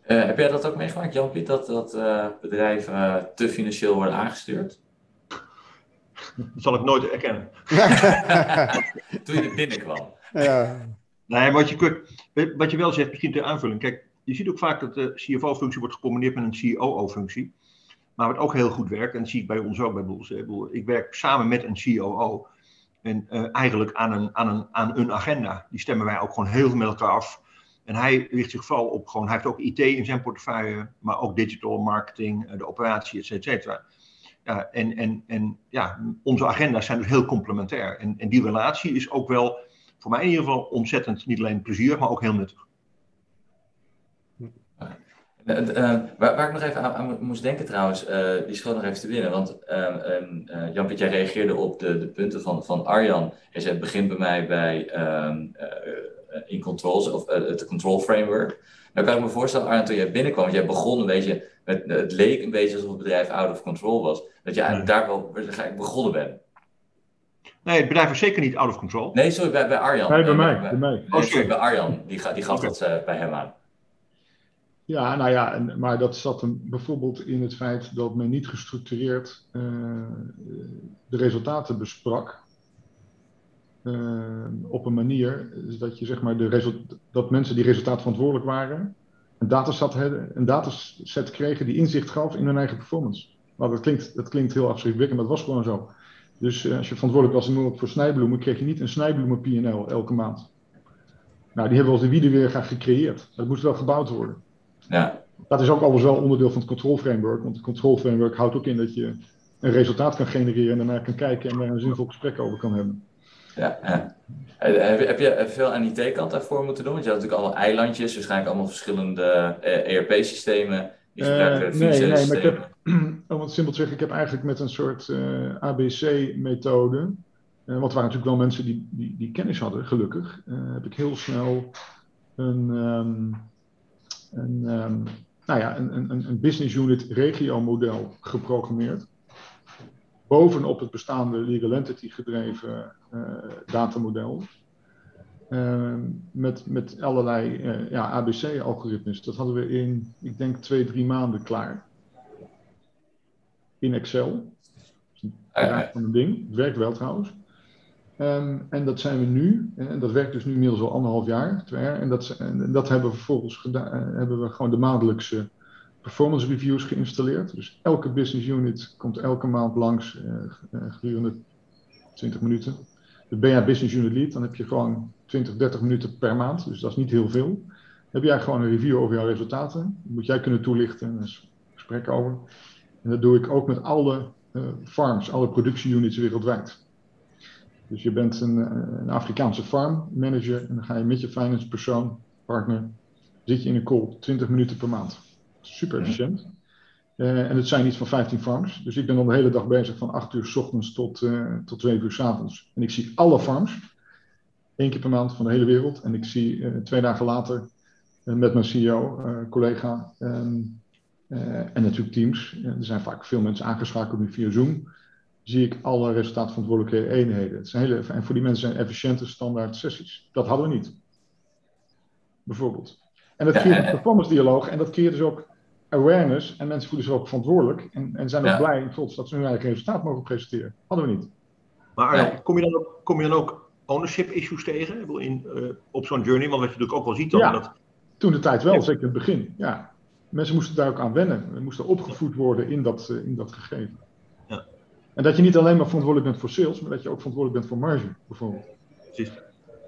Heb jij dat ook meegemaakt, Jan Piet, dat, dat bedrijven te financieel worden aangestuurd? Dat zal ik nooit erkennen. [LAUGHS] Toen je er binnenkwam. Ja. Nee, wat je, wat je wel zegt, misschien ter aanvulling. Kijk, je ziet ook vaak dat de CFO-functie wordt gecombineerd met een COO-functie. Maar wat ook heel goed werkt, en dat zie ik bij ons ook bij Boels. Ik werk samen met een COO. En uh, eigenlijk aan een, aan, een, aan een agenda. Die stemmen wij ook gewoon heel veel met elkaar af. En hij richt zich vooral op gewoon, hij heeft ook IT in zijn portefeuille, maar ook digital marketing, eh, de operatie, et cetera. En, en, en ja, onze agenda's zijn dus heel complementair. En, en die relatie is ook wel, voor mij in ieder geval, ontzettend niet alleen plezier, maar ook heel nuttig. Uh, uh, waar, waar, ik nog even aan, moest denken trouwens, uh, die schoot nog even te binnen. Want ehm, Jan-Piet, jij reageerde op de, de, punten van, van Arjan. Hij zei, begint bij mij bij um, in controls, of het control framework. Nou kan ik me voorstellen, Arjan, toen jij binnenkwam, want jij begon een beetje, met, het leek een beetje alsof het bedrijf out of control was. Dat je eigenlijk daar wel waarschijnlijk begonnen bent. Nee, het bedrijf was zeker niet out of control. Nee, sorry, bij, bij Arjan. Nee, bij Eh, mij. Bij mij. Nee, Oh, sorry, bij Arjan. Die, ga- die gaf dat eh, bij hem aan. Ja, nou ja, en, maar dat zat hem bijvoorbeeld in het feit dat men niet gestructureerd eh, de resultaten besprak. Eh, op een manier dat, je, zeg maar, de dat mensen die resultaat verantwoordelijk waren, een dataset, hadden- een dataset kregen die inzicht gaf in hun eigen performance. Maar dat klinkt, dat klinkt heel afschrikwekkend, maar dat was gewoon zo. Dus eh, als je verantwoordelijk was voor snijbloemen, kreeg je niet een snijbloemen P&L elke maand. Nou, die hebben we als de wieden weer gaan gecreëerd. Dat moest wel gebouwd worden. Ja, Dat is ook alles wel onderdeel van het control framework. Want het control framework houdt ook in dat je een resultaat kan genereren en daarna kan kijken en daar een zinvol gesprek over kan hebben. Ja, ja. Eh, Heb je, heb je veel aan IT-kant daarvoor moeten doen? Want je had natuurlijk alle eilandjes, waarschijnlijk allemaal verschillende eh, ERP-systemen. Eh, gebruikten nee, financiële nee, maar ik heb, [CLEARS THROAT] om het simpel te zeggen, ik heb eigenlijk met een soort eh, ABC-methode, eh, want er waren natuurlijk wel mensen die, die, die kennis hadden, gelukkig, eh, heb ik heel snel een, ehm, een, ehm, nou ja, een, een, een- een business unit regio model geprogrammeerd. Bovenop het bestaande legal entity gedreven eh, datamodel. Ehm, met, met allerlei eh, ja, ABC-algoritmes. Dat hadden we in, ik denk, twee, drie maanden klaar. In Excel. Dat is Ah, van een ding. Het werkt wel trouwens. Ehm, en dat zijn we nu, en dat werkt dus nu inmiddels al anderhalf jaar, twee jaar. En dat, en dat hebben we vervolgens gedaan, eh, hebben we gewoon de maandelijkse performance reviews geïnstalleerd. Dus elke business unit komt elke maand langs eh, eh, gedurende 20 minuten. De BA Business Unit Lead, dan heb je gewoon 20, 30 minuten per maand, dus dat is niet heel veel. Heb jij gewoon een review over jouw resultaten. Moet jij kunnen toelichten en een gesprek over. En dat doe ik ook met alle eh, farms, alle productieunits wereldwijd. Dus je bent een, een Afrikaanse farm manager en dan ga je met je finance persoon, partner, zit je in een call 20 minuten per maand. Super efficiënt. Eh, en het zijn iets van 15 farms. Dus ik ben dan de hele dag bezig van 8 uur s ochtends tot, eh tot 2 uur s avonds. En ik zie alle farms, één keer per maand van de hele wereld. En ik zie eh, twee dagen later met mijn CEO, collega ehm, eh, en natuurlijk teams. er zijn vaak veel mensen aangeschakeld nu via Zoom. Zie ik alle resultaatverantwoordelijke eenheden. Het zijn hele, en voor die mensen zijn efficiënte standaard sessies. Dat hadden we niet. Bijvoorbeeld. En dat creëert en- een performance dialoog en dat creëert dus ook awareness. En mensen voelen zich ook verantwoordelijk. En, en zijn ook Ja. blij en trots dat ze hun eigen resultaat mogen presenteren. Hadden we niet. Maar Nee. kom, je dan ook, kom je dan ook ownership issues tegen? Ik bedoel, In, eh, op zo'n journey? Want wat je natuurlijk ook wel ziet dan, Ja. dat Toen de tijd wel, Ja. zeker in het begin. Ja. Mensen moesten daar ook aan wennen. We moesten opgevoed worden in dat, eh, in dat gegeven. Ja. En dat je niet alleen maar verantwoordelijk bent voor sales, maar dat je ook verantwoordelijk bent voor marge, bijvoorbeeld. precies,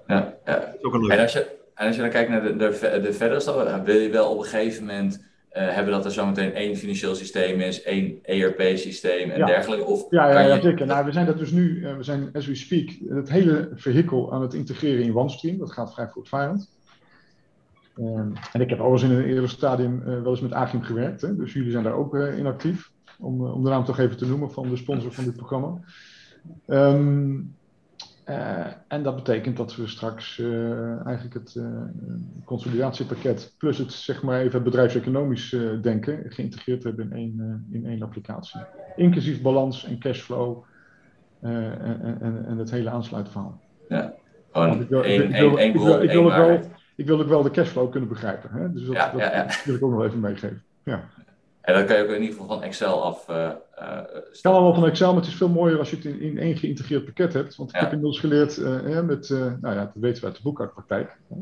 Ja, ja. is ook een En als je, en als je dan kijkt naar de, de, de verdere stappen, wil je wel op een gegeven moment eh, hebben dat er zometeen één financieel systeem is, één ERP-systeem en Ja. dergelijke? Of Ja, ja, ja je- zeker. Nou, we zijn dat dus nu, eh, we zijn as we speak, het hele vehikel aan het integreren in OneStream. Dat gaat vrij voortvarend. Ehm, en ik heb al eens in een eerder stadium eh, wel eens met Agim gewerkt. Hè? Dus jullie zijn daar ook in actief. Om, om de naam toch even te noemen van de sponsor van dit programma. Ehm, eh, en dat betekent dat we straks eh, eigenlijk het eh, consolidatiepakket plus het zeg maar even bedrijfseconomisch denken geïntegreerd hebben in één, in één applicatie. Inclusief balans en cashflow en, en, en het hele aansluitverhaal. Gewoon ik wil- ik één, wil- één, één ik wil- bron, ik wil één ook wel- waarheid. Ik wil ook wel de cashflow kunnen begrijpen. Hè? Dus dat, Ja, dat ja, ja. wil ik ook nog even meegeven. Ja. En dan kan je ook in ieder geval van Excel af eh, eh, Het kan allemaal van Excel, maar het is veel mooier als je het in, in één geïntegreerd pakket hebt. Want ik Ja. heb inmiddels geleerd, eh, hè, met, eh, nou ja, dat weten we uit de boekhoudpraktijk. Hè.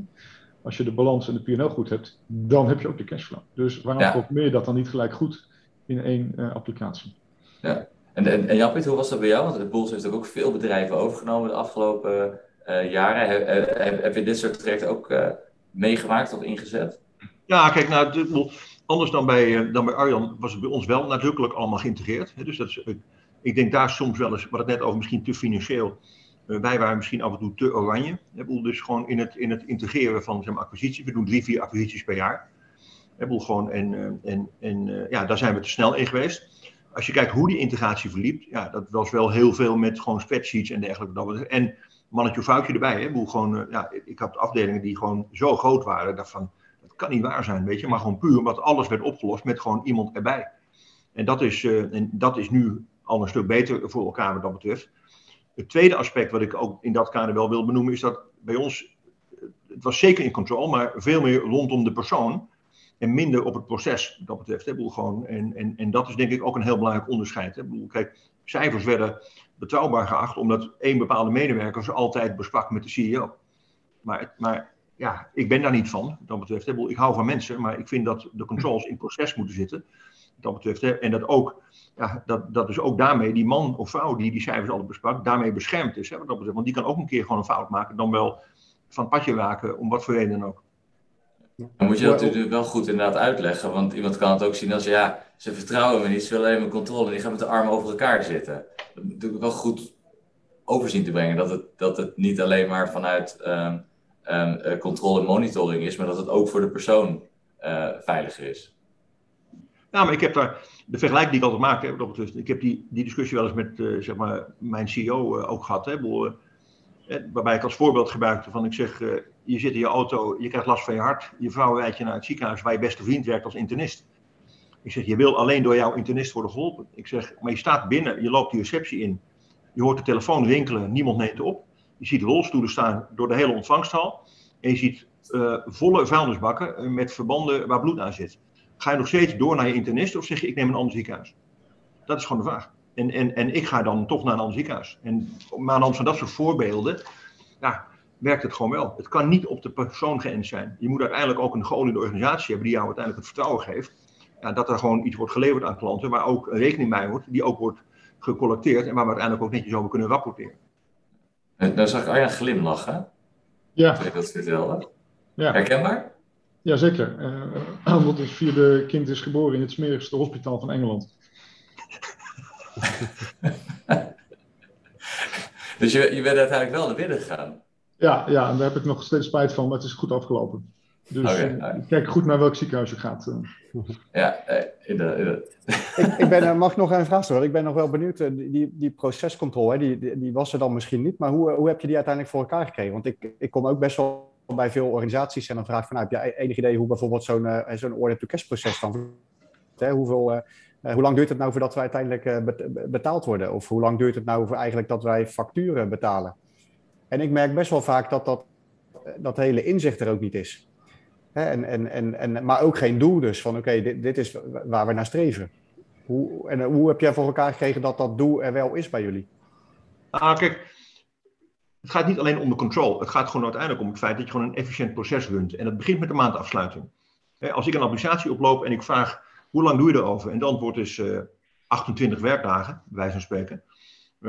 Als je de balans en de P&L goed hebt, dan heb je ook de cashflow. Dus waarom Ja. programmeer je dat dan niet gelijk goed in één eh, applicatie? En, en, en Jan-Piet, hoe was dat bij jou? Want de Bulls heeft ook veel bedrijven overgenomen de afgelopen eh, jaren. Heb, heb, heb je dit soort trajecten ook eh, meegemaakt of ingezet? Ja, kijk, nou, bedoel, anders dan bij, eh, dan bij Arjan was het bij ons wel nadrukkelijk allemaal geïntegreerd. Dus dat is, eh, ik denk daar soms wel eens, wat het net over misschien te financieel. eh, wij waren misschien af en toe te oranje. Dus gewoon in het, in het integreren van zeg maar, acquisities. We doen drie, vier acquisities per jaar. Gewoon, en en, en ja, daar zijn we te snel in geweest. Als je kijkt hoe die integratie verliep, ja, dat was wel heel veel met gewoon spreadsheets en dergelijke. Dat En mannetje of foutje erbij. Hè? Gewoon, ja, ik had afdelingen die gewoon zo groot waren. Dacht van, kan niet waar zijn, weet je. Maar gewoon puur omdat alles werd opgelost met gewoon iemand erbij. En dat is, eh, en dat is nu al een stuk beter voor elkaar wat dat betreft. Het tweede aspect wat ik ook in dat kader wel wil benoemen, is dat bij ons, het was zeker in controle, maar veel meer rondom de persoon en minder op het proces. Dat betreft, hè, gewoon, en, en, en dat is denk ik ook een heel belangrijk onderscheid. Hè. Kijk, cijfers werden betrouwbaar geacht omdat één bepaalde medewerker ze altijd besprak met de CEO. Maar, maar ja, ik ben daar niet van. Dat betreft, hè. ik hou van mensen, maar ik vind dat de controls in proces moeten zitten. Dat betreft, hè. en dat ook, ja, dat, dat dus ook daarmee die man of vrouw die die cijfers altijd besprak, daarmee beschermd is. Hè, dat betreft, want die kan ook een keer gewoon een fout maken, dan wel van het padje raken, om wat voor reden dan ook. Dan moet je dat natuurlijk wel goed inderdaad uitleggen, want iemand kan het ook zien als ja, ze vertrouwen me niet, ze willen alleen mijn controle, die gaan met de armen over elkaar zitten. Dat moet natuurlijk wel goed overzien te brengen, dat het, dat het niet alleen maar vanuit um, um, controle en monitoring is, maar dat het ook voor de persoon uh, veiliger is. Ja, maar ik heb daar, de vergelijking die ik altijd maak, ik heb die, die discussie wel eens met uh, zeg maar, mijn CEO ook gehad, hè, waarbij ik als voorbeeld gebruikte van, ik zeg, je zit in je auto, je krijgt last van je hart, je vrouw rijdt je naar het ziekenhuis waar je beste vriend werkt als internist. Ik zeg, je wil alleen door jouw internist worden geholpen. Ik zeg, maar je staat binnen, je loopt die receptie in, je hoort de telefoon rinkelen, niemand neemt op. Je ziet rolstoelen staan door de hele ontvangsthal en je ziet uh, volle vuilnisbakken met verbanden waar bloed aan zit. Ga je nog steeds door naar je internist of zeg je, ik neem een ander ziekenhuis? Dat is gewoon de vraag. En, en, en ik ga dan toch naar een ander ziekenhuis. En, maar aan de hand van dat soort voorbeelden, ja, werkt het gewoon wel. Het kan niet op de persoon geënt zijn. Je moet uiteindelijk ook een geoliede organisatie hebben die jou uiteindelijk het vertrouwen geeft. Ja, dat er gewoon iets wordt geleverd aan klanten, waar ook rekening mee wordt, die ook wordt gecollecteerd en waar we uiteindelijk ook netjes over kunnen rapporteren. En dan zag ik Arjan glimlachen. Ja. Ik dat vertelde. Ja. Herkenbaar? Jazeker. Uh, [CLEARS THROAT] omdat het vierde kind is geboren in het smerigste hospitaal van Engeland. [LAUGHS] dus je, je bent uiteindelijk wel naar binnen gegaan? Ja, ja, en daar heb ik nog steeds spijt van, maar het is goed afgelopen. Dus okay, uh, kijk goed naar welk ziekenhuis je gaat. Uh. [LAUGHS] Ja, inderdaad. [LAUGHS] ik, ik ben, mag ik nog een vraag stellen? Ik ben nog wel benieuwd. Die, die procescontrole, die, die, die, was er dan misschien niet. Maar hoe, hoe heb je die uiteindelijk voor elkaar gekregen? Want ik, ik kom ook best wel bij veel organisaties en dan vraag ik van, nou, heb je enig idee hoe bijvoorbeeld zo'n uh, zo'n order-to-cash proces dan... Hè, hoeveel, hoe lang duurt het nou voordat we uiteindelijk betaald worden? Of hoe lang duurt het nou voor eigenlijk dat wij facturen betalen? En ik merk best wel vaak dat dat, dat hele inzicht er ook niet is. En, en, en, en, maar ook geen doel dus, van oké, dit, dit is waar we naar streven. Hoe, en hoe heb jij voor elkaar gekregen dat dat doel er wel is bij jullie? Ah, kijk, het gaat niet alleen om de control. Het gaat gewoon uiteindelijk om het feit dat je gewoon een efficiënt proces runt. En het begint met de maandafsluiting. Als ik een applicatie oploop en ik vraag, hoe lang doe je erover? En het antwoord is uh, 28 werkdagen, bij wijze van spreken.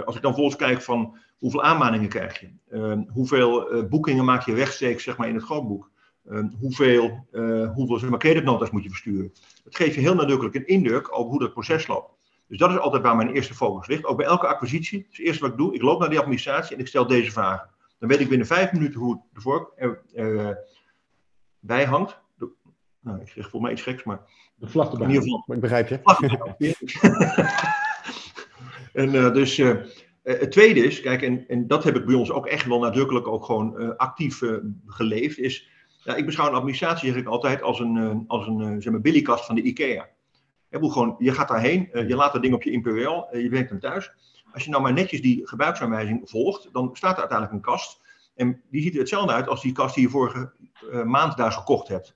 Als ik dan volgens kijk van hoeveel aanmaningen krijg je, hoeveel boekingen maak je rechtstreeks zeg maar, in het grootboek, uh, hoeveel, hoeveel maar, creditnotas moet je versturen. Dat geeft je heel nadrukkelijk een indruk over hoe dat proces loopt. Dus dat is altijd waar mijn eerste focus ligt. Ook bij elke acquisitie. Dus het eerste wat ik doe, ik loop naar die administratie en ik stel deze vragen. Dan weet ik binnen vijf minuten hoe de vork erbij hangt. Nou, ik zeg volgens mij iets geks, maar... De vlag erbij. In ieder geval. Ik begrijp je. [LAUGHS] En uh, dus uh, het tweede is, kijk, en, en dat heb ik bij ons ook echt wel nadrukkelijk ook gewoon uh, actief geleefd, is, ja, ik beschouw een administratie zeg ik altijd als een, als een zeg maar, billykast van de IKEA. Je, gewoon, je gaat daarheen, je laat dat ding op je imperial, je brengt hem thuis. Als je nou maar netjes die gebruiksaanwijzing volgt, dan staat er uiteindelijk een kast. En die ziet er hetzelfde uit als die kast die je vorige maand daar gekocht hebt.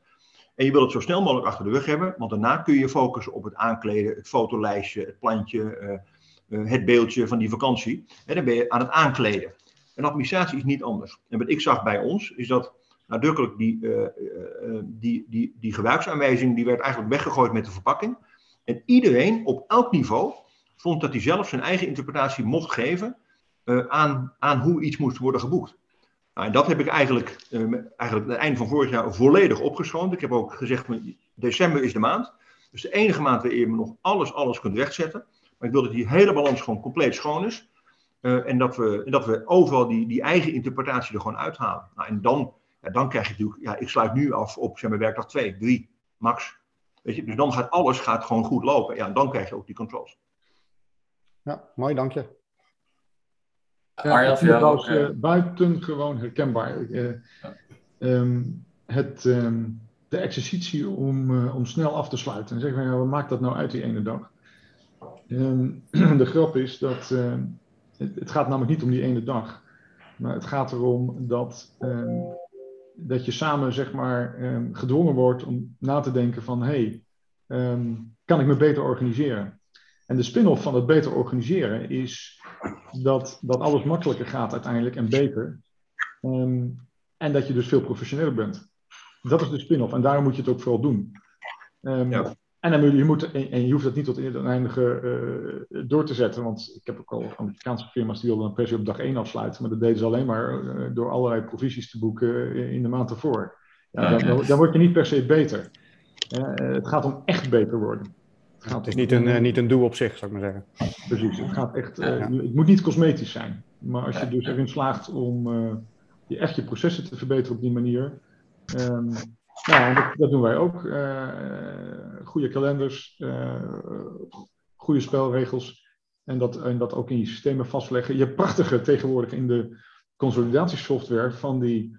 En je wilt het zo snel mogelijk achter de rug hebben, want daarna kun je focussen op het aankleden, het fotolijstje, het plantje, het beeldje van die vakantie. En dan ben je aan het aankleden. En administratie is niet anders. En wat ik zag bij ons, is dat nadrukkelijk die, uh, uh, die, die, die gebruiksaanwijzing, die werd eigenlijk weggegooid met de verpakking. En iedereen op elk niveau vond dat hij zelf zijn eigen interpretatie mocht geven aan, aan hoe iets moest worden geboekt. Nou, en dat heb ik eigenlijk, eigenlijk het einde van vorig jaar volledig opgeschoond. Ik heb ook gezegd, december is de maand. Dus de enige maand waarin je nog alles, alles kunt rechtzetten. Maar ik wil dat die hele balans gewoon compleet schoon is. En dat we, dat we overal die, die eigen interpretatie er gewoon uithalen. Nou, en dan, ja, dan krijg je natuurlijk, ja, ik sluit nu af op zeg maar, werkdag 2, 3, max. Weet je, dus dan gaat alles gaat gewoon goed lopen. Ja, en dan krijg je ook die controls. Ja, mooi, dank je. Ja, Arjan, jou uh, buitengewoon herkenbaar. Uh, um, het, um, de exercitie om, uh, om snel af te sluiten. En zeggen we, ja, wat maakt dat nou uit die ene dag? En [CLEARS THROAT] de grap is dat uh, het, gaat namelijk niet om die ene dag. Maar het gaat erom dat, ehm, dat je samen zeg maar, ehm, gedwongen wordt om na te denken van... hey, kan ik me beter organiseren? En de spin-off van het beter organiseren is dat, dat alles makkelijker gaat uiteindelijk en beter. en dat je dus veel professioneler bent. Dat is de spin-off en daarom moet je het ook vooral doen. En dan, je, moet, en je hoeft dat niet tot in het eindige uh, door te zetten. Want ik heb ook al Amerikaanse firma's die wilden een per se op dag 1 afsluiten. Maar dat deden ze alleen maar uh, door allerlei provisies te boeken in de maand ervoor. Ja, dan, dan, word je niet per se beter. Uh, het gaat om echt beter worden. Het, het is niet een, niet een doel op zich, zou ik maar zeggen. Precies, het gaat echt. Het moet niet cosmetisch zijn. Maar als je dus erin slaagt om je echt je processen te verbeteren op die manier. Um, nou, dat, doen wij ook. Uh, goede kalenders, uh, goede spelregels. En dat, en dat ook in je systemen vastleggen. Je hebt prachtige tegenwoordig in de consolidatiesoftware van die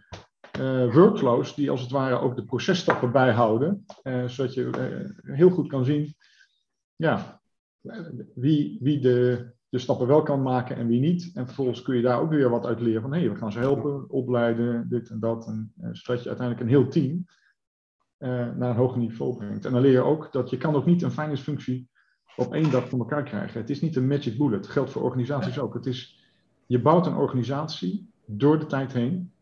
uh, workflows, die als het ware ook de processtappen bijhouden. zodat je heel goed kan zien ja, wie, wie de, de stappen wel kan maken en wie niet. En vervolgens kun je daar ook weer wat uit leren van hé, hey, we gaan ze helpen, opleiden, dit en dat. En, zodat je uiteindelijk een heel team naar een hoger niveau brengt. En dan leer je ook dat je kan ook niet een finance functie op één dag voor elkaar krijgen. Het is niet een magic bullet. Dat geldt voor organisaties ook. Het is, je bouwt een organisatie door de tijd heen.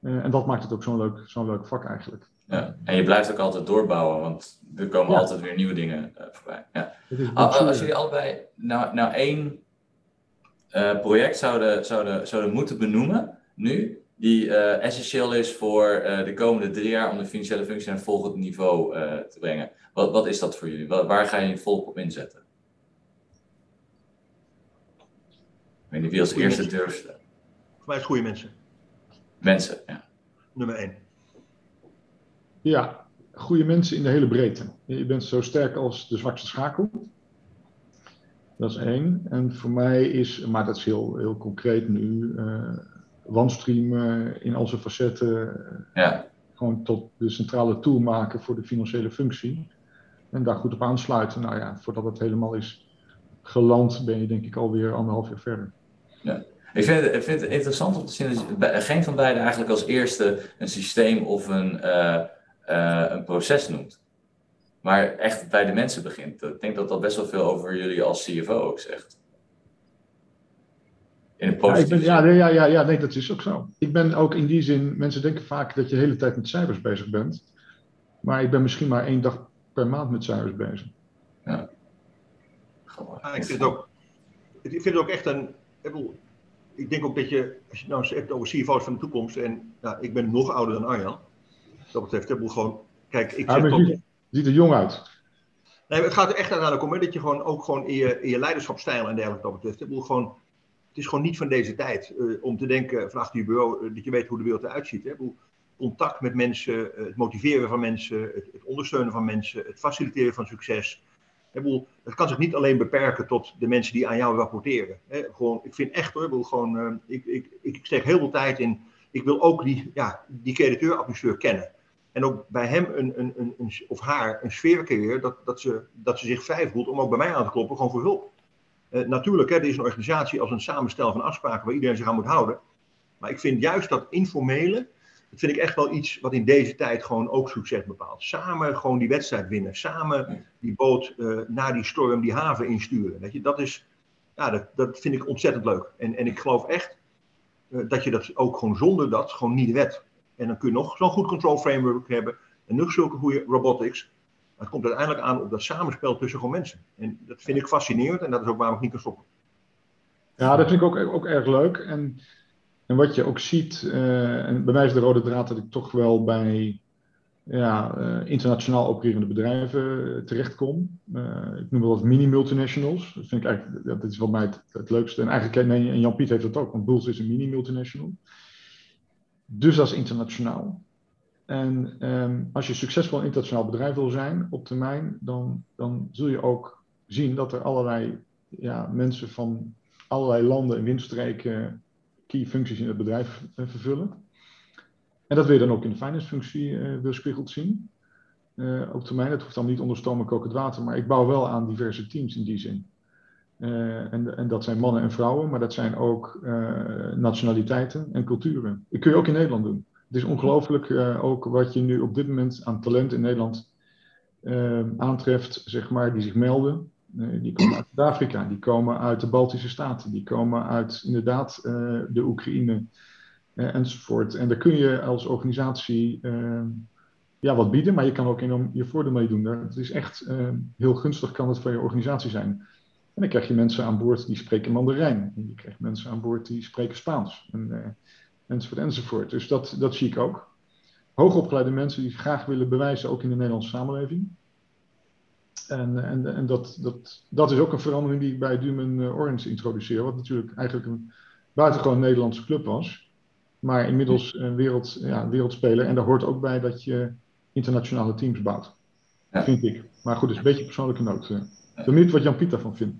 Uh, en dat maakt het ook zo'n leuk, zo'n leuk vak eigenlijk. Ja, en je blijft ook altijd doorbouwen, want er komen altijd weer nieuwe dingen uh, voorbij. Ja. Als jullie allebei nou, nou één project zouden, zouden, zouden moeten benoemen, nu, die uh, essentieel is voor uh, de komende drie jaar om de financiële functie naar een volgend niveau uh, te brengen. Wat, wat is dat voor jullie? Waar, waar ga je je volk op inzetten? Ik weet niet wie als eerste durft. Voor mij is goede mensen. Mensen, ja. Nummer één. Ja, goede mensen in de hele breedte. Je bent zo sterk als de zwakste schakel. Dat is één. En voor mij is, maar dat is heel, heel concreet nu, OneStream in al zijn facetten ja. gewoon tot de centrale tool maken voor de financiële functie. En daar goed op aansluiten. Nou ja, voordat het helemaal is geland, ben je denk ik alweer anderhalf jaar verder. Ja. Ik vind, het, ik vind het interessant om te zien dat geen van beiden eigenlijk als eerste een systeem of een, uh, uh, een proces noemt. Maar echt bij de mensen begint. Ik denk dat dat best wel veel over jullie als CFO ook zegt. In ja, ben, ja, ja, ja, ja, nee, dat is ook zo. Ik ben ook in die zin, mensen denken vaak dat je de hele tijd met cijfers bezig bent. Maar ik ben misschien maar één dag per maand met cijfers bezig. Ja. ja ik, vind het ook, ik vind het ook echt een. Ik denk ook dat je, als je het nou hebt over CFO's van de toekomst. En nou, ik ben nog ouder dan Arjan. Dat betreft, ik gewoon. Kijk, ik ja, zeg ziet, ziet er jong uit. Nee, het gaat er echt uiteindelijk om dat je gewoon ook gewoon in je, in je leiderschapstijl en dergelijke dat betreft. Ik bedoel, gewoon het is gewoon niet van deze tijd uh, om te denken van achter je bureau uh, dat je weet hoe de wereld eruit ziet. Hè? Contact met mensen, uh, het motiveren van mensen, het, het, ondersteunen van mensen, het faciliteren van succes. Bedoel, het kan zich niet alleen beperken tot de mensen die aan jou rapporteren. Hè? Gewoon, ik vind echt hoor, gewoon, ik, ik, ik steek heel veel tijd in. Ik wil ook die, ja, die crediteur kennen. En ook bij hem een, een, een, of haar een sfeer creëren dat, dat, ze, dat ze zich vrij voelt om ook bij mij aan te kloppen, gewoon voor hulp. Uh, natuurlijk, hè, er is een organisatie als een samenstel van afspraken waar iedereen zich aan moet houden. Maar ik vind juist dat informele, dat vind ik echt wel iets wat in deze tijd gewoon ook succes bepaalt. Samen gewoon die wedstrijd winnen. Samen die boot uh, naar die storm, die haven insturen. Je, dat is, ja, dat, dat vind ik ontzettend leuk. En, en ik geloof echt uh, dat je dat ook gewoon zonder dat gewoon niet redt. En dan kun je nog zo'n goed control framework hebben. En nog zulke goede robotics het komt uiteindelijk aan op dat samenspel tussen gewoon mensen. En dat vind ik fascinerend en dat is ook waarom ik niet kan stoppen. Ja, dat vind ik ook, ook erg leuk. En, en wat je ook ziet, uh, en bij mij is de rode draad dat ik toch wel bij ja, uh, internationaal opererende bedrijven uh, terechtkom. ik noem wat mini-multinationals. Dat vind ik eigenlijk, dat is wat mij het, leukste. En eigenlijk, en Jan-Piet heeft dat ook, want Bulls is een mini-multinational. Dus dat is internationaal. En um, als je succesvol internationaal bedrijf wil zijn op termijn, dan, dan zul je ook zien dat er allerlei ja, mensen van allerlei landen en windstreken key functies in het bedrijf uh, vervullen. En dat wil je dan ook in de finance functie uh, weerspiegeld zien. Uh, op termijn, dat hoeft dan niet onder stoom en kokend water, maar ik bouw wel aan diverse teams in die zin. en, en, dat zijn mannen en vrouwen, maar dat zijn ook nationaliteiten en culturen. Dat kun je ook in Nederland doen. Het is ongelooflijk ook wat je nu op dit moment aan talent in Nederland aantreft, zeg maar, die zich melden. die komen uit Afrika, die komen uit de Baltische Staten, die komen uit inderdaad de Oekraïne enzovoort. En daar kun je als organisatie ja, wat bieden, maar je kan ook enorm je voordeel mee doen. Het is echt uh, heel gunstig kan het voor je organisatie zijn. En dan krijg je mensen aan boord die spreken Mandarijn. En je krijgt mensen aan boord die spreken Spaans. En, enzovoort, enzovoort. Dus dat, dat zie ik ook. Hoogopgeleide mensen die graag willen bewijzen, ook in de Nederlandse samenleving. En, en, en dat, dat, dat is ook een verandering die ik bij Dumen eh, Orange introduceer. Wat natuurlijk eigenlijk een buitengewoon Nederlandse club was. Maar inmiddels een wereld, ja, wereldspeler. En daar hoort ook bij dat je internationale teams bouwt. Ja. Vind ik. Maar goed, het is een beetje persoonlijke noot. Ik ben benieuwd wat Jan Pieter van vindt.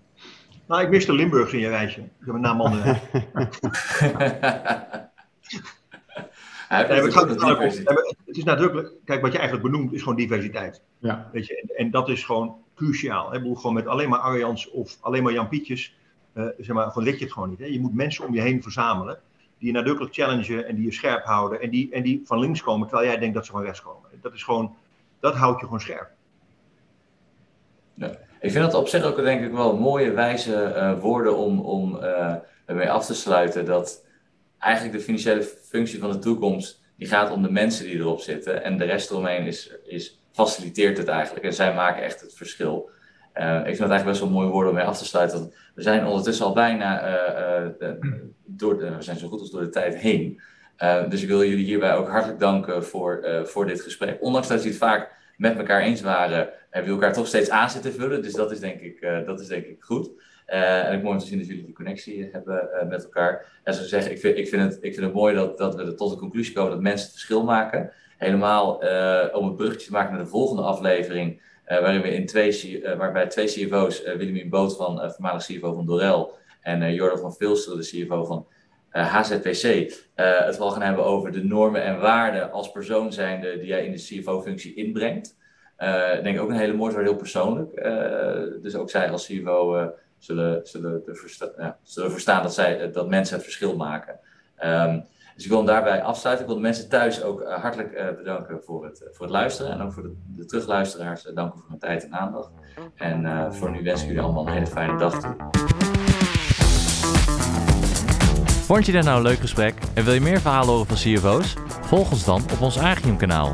Nou, ik miste Limburgs in je reisje. Ik heb een naam [LAUGHS] [LAUGHS] [LAUGHS] nee, het, het is nadrukkelijk, kijk, wat je eigenlijk benoemt is gewoon diversiteit. Ja. Weet je, en, en dat is gewoon cruciaal. Hè? Bedoel, gewoon met alleen maar Arjans of alleen maar Jan Pietjes, uh, zeg maar, red je het gewoon niet. Hè? Je moet mensen om je heen verzamelen die je nadrukkelijk challengen en die je scherp houden. En die, en die van links komen terwijl jij denkt dat ze van rechts komen. Dat is gewoon, dat houdt je gewoon scherp. Ja. Ik vind dat op zich ook denk ik wel mooie, wijze uh, woorden om, om uh, ermee af te sluiten. Dat eigenlijk de financiële functie van de toekomst, die gaat om de mensen die erop zitten. En de rest eromheen is, is, faciliteert het eigenlijk. En zij maken echt het verschil. Uh, ik vind het eigenlijk best wel mooi woorden om mee af te sluiten. we zijn ondertussen al bijna, uh, door de, we zijn zo goed als door de tijd heen. dus ik wil jullie hierbij ook hartelijk danken voor, voor dit gesprek. Ondanks dat jullie het vaak met elkaar eens waren, hebben jullie elkaar toch steeds aan zitten vullen. Dus dat is denk ik, dat is denk ik goed. En ik mooi om te zien dat jullie die connectie hebben met elkaar. En zoals ik zeg, ik vind, ik vind, het, ik vind het mooi dat, dat we tot de conclusie komen dat mensen het verschil maken. Helemaal om een bruggetje te maken naar de volgende aflevering. Waarin we in twee, waarbij twee CFO's, uh, Willemien Boot van voormalig CFO van Dorel en Jordan van Vilster, de CFO van HZPC, het wel gaan hebben over de normen en waarden als persoon zijnde die jij in de CFO-functie inbrengt. Denk ook een hele mooie, heel persoonlijk. dus ook zij als CFO zullen, zullen, versta ja, zullen verstaan dat, zij, dat mensen het verschil maken. Um, dus ik wil hem daarbij afsluiten. Ik wil de mensen thuis ook uh, hartelijk uh, bedanken voor het, uh, voor het luisteren. En ook voor de, de terugluisteraars danken voor hun tijd en aandacht. En voor nu wens ik jullie allemaal een hele fijne dag toe. Vond je dit nou een leuk gesprek en wil je meer verhalen horen van CFO's? Volg ons dan op ons Agium kanaal.